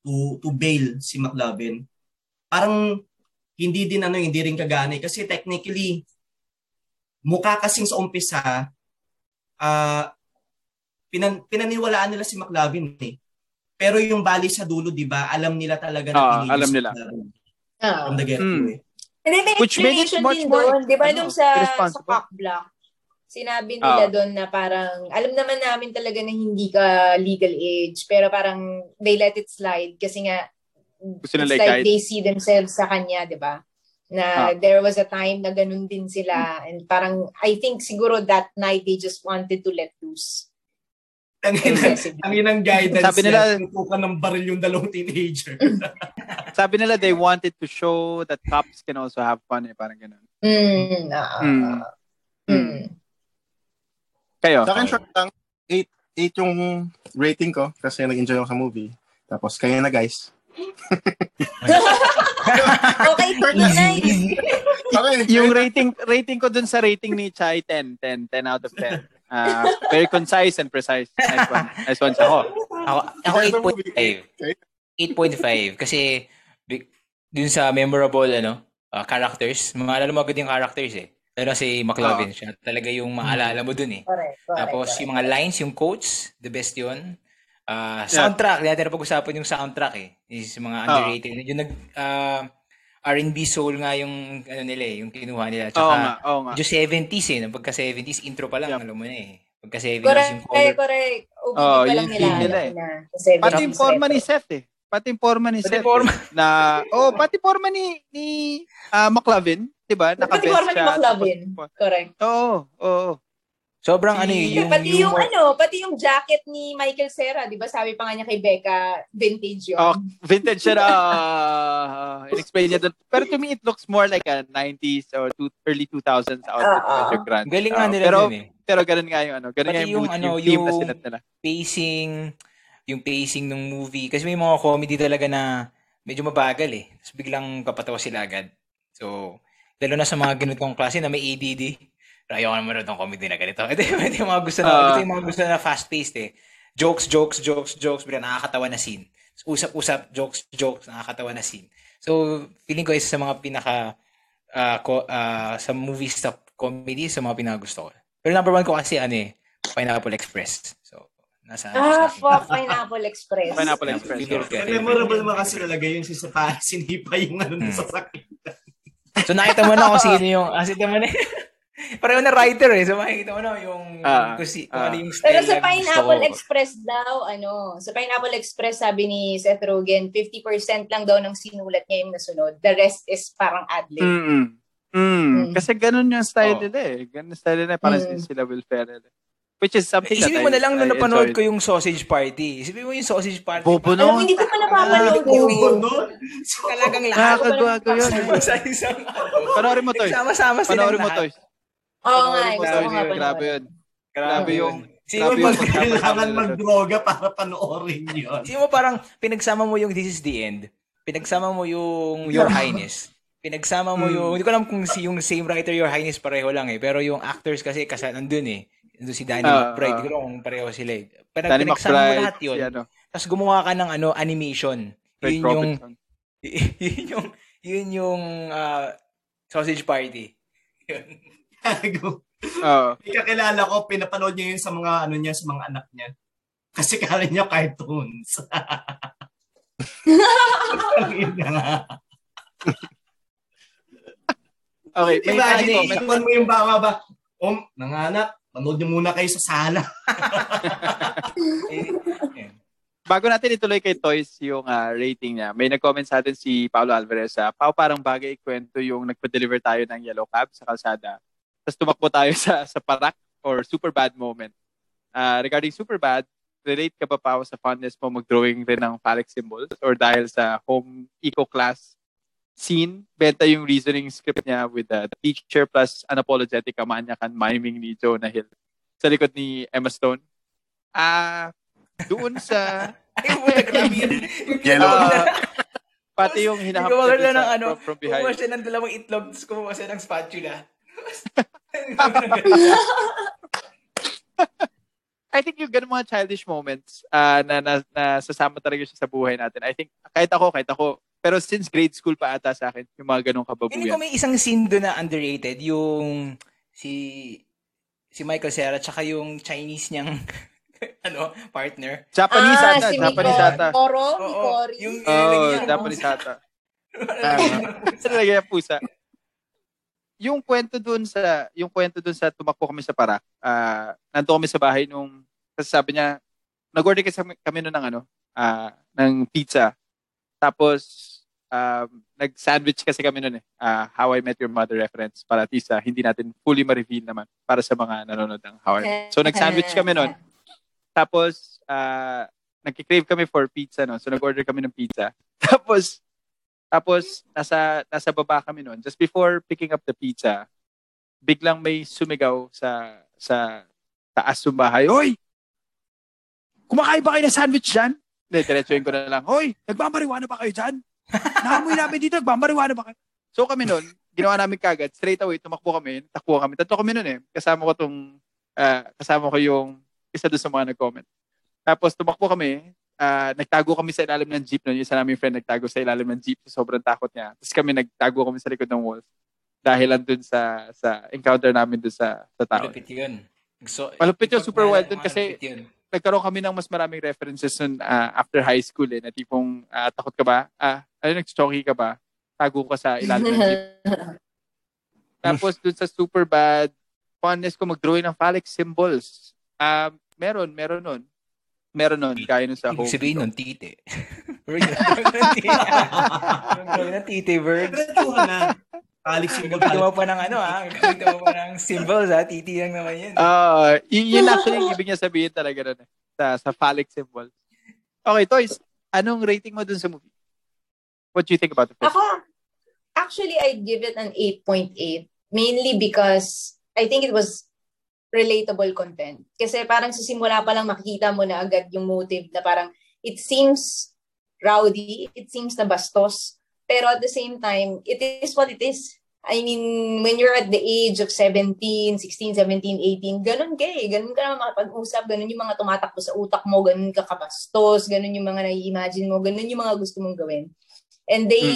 to to bail si McLovin. Parang hindi din ano hindi rin kagana eh. kasi technically mukha kasing sa umpisa ah pinan, pinaniwalaan nila si McLovin eh. Pero yung bali sa dulo, 'di ba? Alam nila talaga na pinili alam si nila. McLovin Ah. from the get-go Hmm. eh. And then may Which made it much more, doon. Di ba ano, nung sa, sa cock block, sinabi nila Ah. doon na parang, alam naman namin talaga na hindi ka legal age, pero parang they let it slide kasi nga, Gusto it's like i-guide. they see themselves sa kanya, di ba? Na Ah. there was a time na ganun din sila and parang I think siguro that night they just wanted to let loose. Ang inang guidance Sabi nila- tutukan ng baril yung dalawang teenager. Sabi nila they wanted to show that cops can also have fun eh, parang ganun. Mm, ah, Mm. mm. Kayo? Sa akin, short lang. 8, 8 yung rating ko kasi nag-enjoy ako sa movie. Tapos, kayo na guys. okay, nice. Okay, yung rating rating ko dun sa rating ni Chai 10, 10, 10 out of 10. Ah, very concise and precise. Nice one. Nice one siya. Ako, Ako, ako Favorite movie. 8.5. 8.5 kasi dun sa memorable ano, ah, characters, maalala mo agad yung characters eh. Pero si McLovin, siya talaga yung maalala mo dun eh. Correct, correct, Tapos correct. yung mga lines, yung quotes, the best yun. Ah, soundtrack, yeah. natin na pag-usapan yung soundtrack eh. Is mga Oo. underrated. Yung nag ah, R&B soul nga yung ano nila eh, yung kinuha nila. Tsaka nga, oo nga. medyo 70s eh. Nung pagka 70s, intro pa lang, Yep. alam mo na eh. Pagka 70s, Correct, yung color. correct. OPT Oh, pa lang nila. nila eh. na. Pati yung forma ni. Seth eh. Pati yung forma ni Pati Seth. forma. eh, na, oh, pati forma ni, ni ah, McLovin. Diba? Pati Nakabest forma ni siya. McLovin. Correct. Oo, oo. Sobrang ano eh, yung, pati yung, humor- ano, pati yung jacket ni Michael Cera, 'di ba? Sabi pa nga niya kay Becca, vintage 'yon. Oh, vintage siya uh, in-explain niya doon. Pero to me, it looks more like a 90s or two, early 2000s outfit. Ah. Medyo grand. Galing nga Ah, nila pero, dun eh. pero ganun nga yung ano. Ganun Pati nga yung, yung mood, ano, yung yung- silat nila. Pacing, yung pacing ng movie. Kasi may mga comedy talaga na medyo mabagal eh. Tapos biglang papatawa sila agad. So, lalo na sa mga ganitong klase na may ADD. Pero Ayoko naman rin itong comedy na ganito. Ito, yung- ito yung mga gusto na, Ah. ito yung mga gusto na fast-paced eh. Jokes, jokes, jokes, jokes. Bigla nakakatawa na scene. Usap-usap, jokes, jokes, nakakatawa na scene. So, feeling ko isa sa mga pinaka ah, ko, ah, sa movies sa comedy, sa mga pinagusto ko. Pero number one ko kasi ano eh, Pineapple Express. So, Nasa, Ah, sa fuck, Pineapple Express. Pineapple Express. Memorable naman kasi talaga yun si Sapa, sinipa yung ano Hmm. sa sakit. So nakita mo na kung sino yung, ah, nakita mo na, pareho na writer eh. So makikita mo na yung, Ah, kung, si, kung ano yung style Pero sa Pineapple ko. Express daw, ano, sa Pineapple Express, sabi ni Seth Rogen, 50% lang daw ng sinulat niya yung nasunod. The rest is parang ad-lib. Mm-mm. Mm. Mm. Kasi ganun yung style Oh. nila eh. Ganun yung style nila. Parang Mm. sila Will Ferrell. eh. Which is something Isipin that mo I- na lang nung I napanood enjoyed. ko yung Sausage Party. Isipin mo yung Sausage Party. Bobo Alam mo, no? hindi ko pa napapanood Ah, yun. Talagang lahat. Nakakagago yun. sa isang, Panoorin mo to. Nagsama-sama silang Panoorin mo lahat. to. Oo nga, Panoorin mo gusto to. ko nga Grabe yun. Grabe yung... Sino mo, yung Kailangan magdroga para panoorin yun. sino mo parang pinagsama mo yung This is the End. Pinagsama mo yung Your Highness. Pinagsama mo Hmm. yung, hindi ko alam kung si yung same writer Your Highness pareho lang eh. Pero yung actors kasi kasi nandun eh. Nandun si Danny Ah, McBride. ah. Ko alam kung pareho sila eh. Pero Danny pinagsama mo McBride. lahat yun. Si ano, Tapos gumawa ka ng ano, animation. Craig Yun yung, yun yung, yun yung ah, sausage party. Yun. Oo. May kakilala ko, pinapanood niya yun sa mga ano niya, sa mga anak niya. Kasi kala niya cartoons. Okay, may Imagine, ano, ituan mo yung baka ba, Om, nanganak, manood niyo muna kayo sa sala. Eh, eh. bago natin ituloy kay Toys yung ah, rating niya, may nag-comment sa atin si Paulo Alvarez. Uh, Pao, parang bagay kwento yung nagpa-deliver tayo ng yellow cab sa kalsada. Tapos tumakbo tayo sa, sa parak or super bad moment. Ah, regarding super bad, relate ka ba Pao sa fondness mo mag-drawing rin ng phallic symbols or dahil sa home eco class scene, benta yung reasoning script niya with the teacher plus unapologetic kamanyakan miming ni Jonah Hill sa likod ni Emma Stone. Ah, doon sa. Yellow. Ah, pati yung hinahap niya dun ng sa- ano, from, from kumuha behind. siya ng dalawang itlog, tapos kumuha siya ng spatula. I think yung ganun mga childish moments ah, na, na, na sasama talaga siya sa buhay natin. I think kahit ako, kahit ako, pero since grade school pa ata sa akin, yung mga ganung Hindi ko kababuyan. may isang scene doon na underrated, yung si si Michael Cera tsaka yung Chinese niyang ano, partner. Japanese ah, ata, si Japanese Miko- ata. Moro, Oo, Mikori. yung Oh, Japanese ata. Talaga yung pusa. Yung kwento dun sa, yung kwento dun sa tumakbo kami sa parak, ah nandun kami sa bahay nung, kasi sabi niya, nag-order kasi kami, kami nun ng ano, ah ng pizza. Tapos, um, nag-sandwich kasi kami nun eh. ah How I Met Your Mother reference para at least ah, hindi natin fully ma-reveal naman para sa mga nanonood ng How I Met. So, nag-sandwich kami nun. Tapos, ah nagki-crave kami for pizza no. So nag-order kami ng pizza. Tapos tapos nasa nasa baba kami noon. Just before picking up the pizza, biglang may sumigaw sa sa taas ng bahay. Hoy! Kumakain ba kayo ng sandwich dyan? Hindi, diretsuhin ko na lang. Hoy! Nagmamariwana ba kayo dyan? Naamoy namin dito, nagmamariwana ba kayo? So kami noon, ginawa namin kagad. Straight away, tumakbo kami. Takbo kami. Tatlo kami noon eh. Kasama ko tong, ah, kasama ko yung isa doon sa mga nag-comment. Tapos tumakbo kami, ah, nagtago kami sa ilalim ng jeep noon. Yung isa namin friend nagtago sa ilalim ng jeep. So, sobrang takot niya. Tapos kami nagtago kami sa likod ng walls. Dahil andun sa sa encounter namin doon sa sa tao. Malupit yun. So, Malupit yun, super wild dun kasi- yun. Nagkaroon kami ng mas maraming references nun ah, after high school eh. Na tipong ah, takot ka ba? Ah, ano, nag-choky ka ba? Tago ka sa ilalim ng jeep. Tapos dun sa super bad, fondness ko mag-drawing ng phallic symbols. Ah, meron, meron nun. Meron nun, kaya nun sa home. Sabihin nun, tite. Bird, yung tite, bird. Na. Alex yung Gagawa pa ng ano ah. Gagawa pa ng symbols ah. Titi lang naman yun. Ah, y- yun actually yung ibig niya sabihin talaga nun eh, sa, sa phallic symbols. Okay, Toys, anong rating mo dun sa movie? What do you think about the film? Ako, actually, I'd give it an 8.8. Mainly because I think it was relatable content. Kasi parang sa simula pa lang makikita mo na agad yung motive na parang it seems rowdy, it seems na bastos, pero at the same time, it is what it is. I mean, when you're at the age of 17, 16, 17, 18, ganun ka eh. Ganun ka na makapag-usap, ganun yung mga tumatakbo sa utak mo, ganun ka kabastos, ganun yung mga nai-imagine mo, ganun yung mga gusto mong gawin. And they,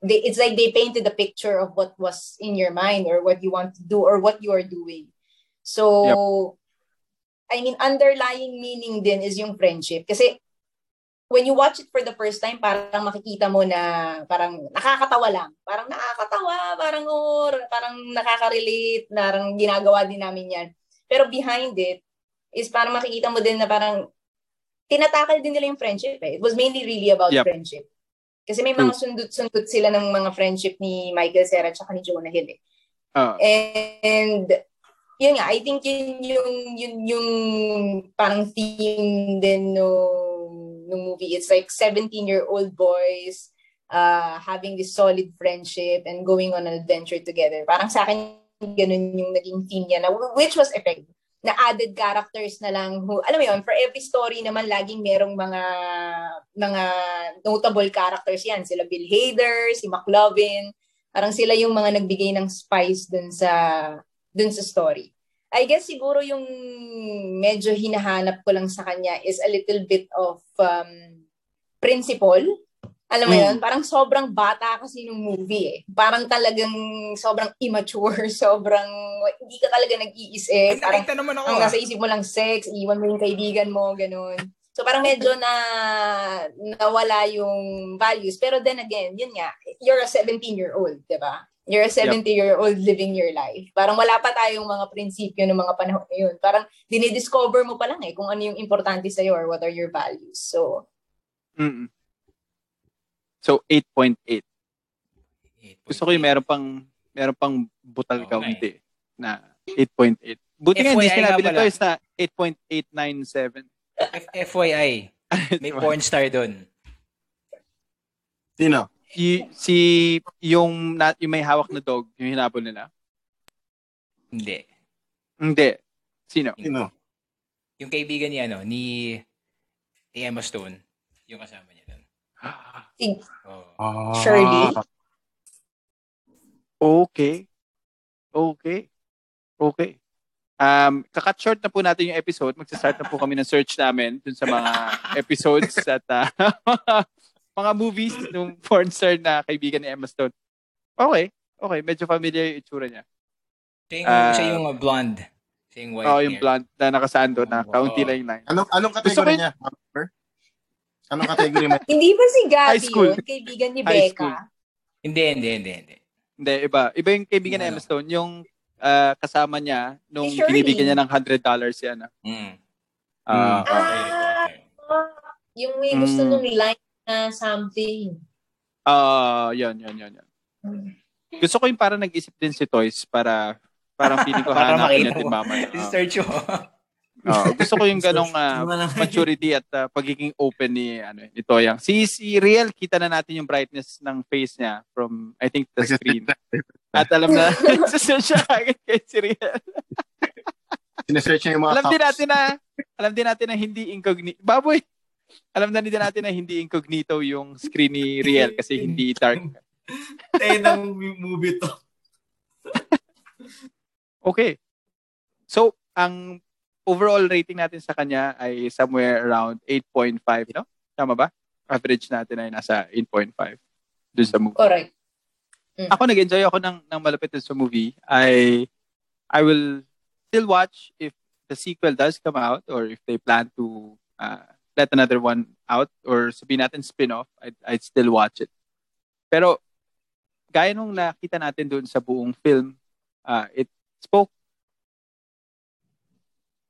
they, it's like they painted a picture of what was in your mind or what you want to do or what you are doing. So, I mean, underlying meaning din is yung friendship. Kasi when you watch it for the first time, parang makikita mo na parang nakakatawa lang. Parang nakakatawa, parang or, parang nakaka-relate, parang ginagawa din namin yan. Pero behind it, is parang makikita mo din na parang tinatakal din nila yung friendship eh. It was mainly really about Yep. friendship. Kasi may mga sundot-sundot sila ng mga friendship ni Michael Cera at ni Jonah Hill eh. Ah, And yun nga, I think yun yung yun yung parang theme din no no movie. It's like 17-year-old boys uh having this solid friendship and going on an adventure together. Parang sa akin ganun yung naging theme niya na which was effective na added characters na lang who, alam mo yun, for every story naman laging merong mga mga notable characters yan. Sila Bill Hader, si McLovin, parang sila yung mga nagbigay ng spice dun sa dun sa story. I guess siguro yung medyo hinahanap ko lang sa kanya is a little bit of um, principle. Alam mo Mm. yun? Parang sobrang bata kasi nung movie eh. Parang talagang sobrang immature, sobrang hindi ka talaga nag-iisip. Parang naman ako. ang ah. nasa isip mo lang sex, iwan mo yung kaibigan mo, ganun. So parang medyo na nawala yung values. Pero then again, yun nga, you're a 17-year-old, di ba? You're a 70-year-old living your life. Parang wala pa tayong mga prinsipyo ng mga panahon na yun. Parang dinidiscover mo pa lang eh kung ano yung importante sa'yo or what are your values. So, mm So, 8.8. Gusto ko yung meron pang, meron pang butal nga kaunti na 8.8. Buti nga, hindi sinabi nito is na 8.897. F- FYI, may porn star doon. Sino? Si, si yung, na, yung may hawak na dog, yung hinabol nila. Hindi. Hindi. Sino? Sino? Yung kaibigan niya, ano, ni, ni Emma Stone, yung kasama niya doon. si Oh. Shirley. Okay. Okay. Okay. Um, kakat short na po natin yung episode. Magsa-start na po kami ng search namin dun sa mga episodes at ah, mga movies ng porn star na kaibigan ni Emma Stone. Okay. Okay. Medyo familiar yung itsura niya. Siya yung, Ah. siya yung uh, blonde. Siya yung white Oo, yung hair. blonde na nakasando na Oo. kaunti lang yung line. Anong, anong category niya? Anong category mo? Hindi ba si Gabby High school. yun? Kaibigan ni High school. Becca? Hindi, hindi, hindi, hindi. Hindi, iba. Iba yung kaibigan ni Ano? Emma Stone. Yung ah, kasama niya nung Si binibigyan niya ng $100 yan. ah. Mm. Ah, Mm. Ah, yung may gusto Mm. nung line na something. Ah, yan, yan, yan, yan. Gusto ko yung parang nag-isip din si Toys para parang feeling ko Para hanapin niya makita din mama. Ah, Search mo. ah, gusto ko yung ganong Wala. maturity at ah, pagiging open ni ano ni Toyang. Si si Real kita na natin yung brightness ng face niya from I think the screen. At alam na nagsasearch siya agad kay si Real. Sinesearch niya yung mga alam din cups. natin na alam din natin na hindi incognito. Baboy. Alam na din natin na hindi incognito yung screen ni Real kasi hindi dark. Tayo ng movie to. Okay. So, ang overall rating natin sa kanya ay somewhere around 8.5, no? Tama ba? Average natin ay nasa 8.5 dun sa movie. Correct. Ako nag-enjoy ako ng, ng malapit sa movie. I, I will still watch if the sequel does come out or if they plan to uh, let another one out or sabihin natin spin-off, I'd, I'd still watch it. Pero, gaya nung nakita natin dun sa buong film, uh, it spoke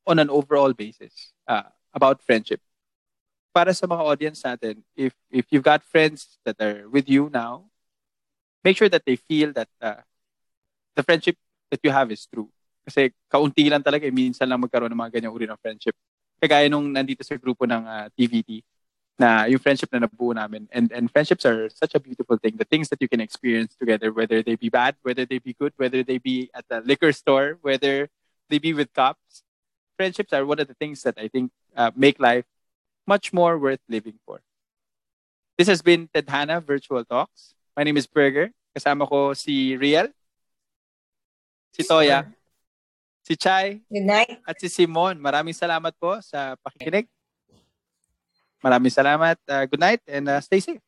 on an overall basis uh, about friendship. Para sa mga audience natin, if if you've got friends that are with you now, make sure that they feel that uh, the friendship that you have is true. Kasi kaunti lang talaga, eh, minsan lang magkaroon ng mga ganyang uri ng friendship. Kagaya nung nandito sa grupo ng uh, TVT, na yung friendship na nabuo namin. And, and friendships are such a beautiful thing. The things that you can experience together, whether they be bad, whether they be good, whether they be at the liquor store, whether they be with cops. Friendships are one of the things that I think uh, make life much more worth living for. This has been Tedhana Virtual Talks. My name is Berger. Kasama ko si Riel, si Toya, si Chai, Good night. at si Simon. Maraming salamat po sa pakikinig. Maraming salamat. Uh, good night and uh, stay safe.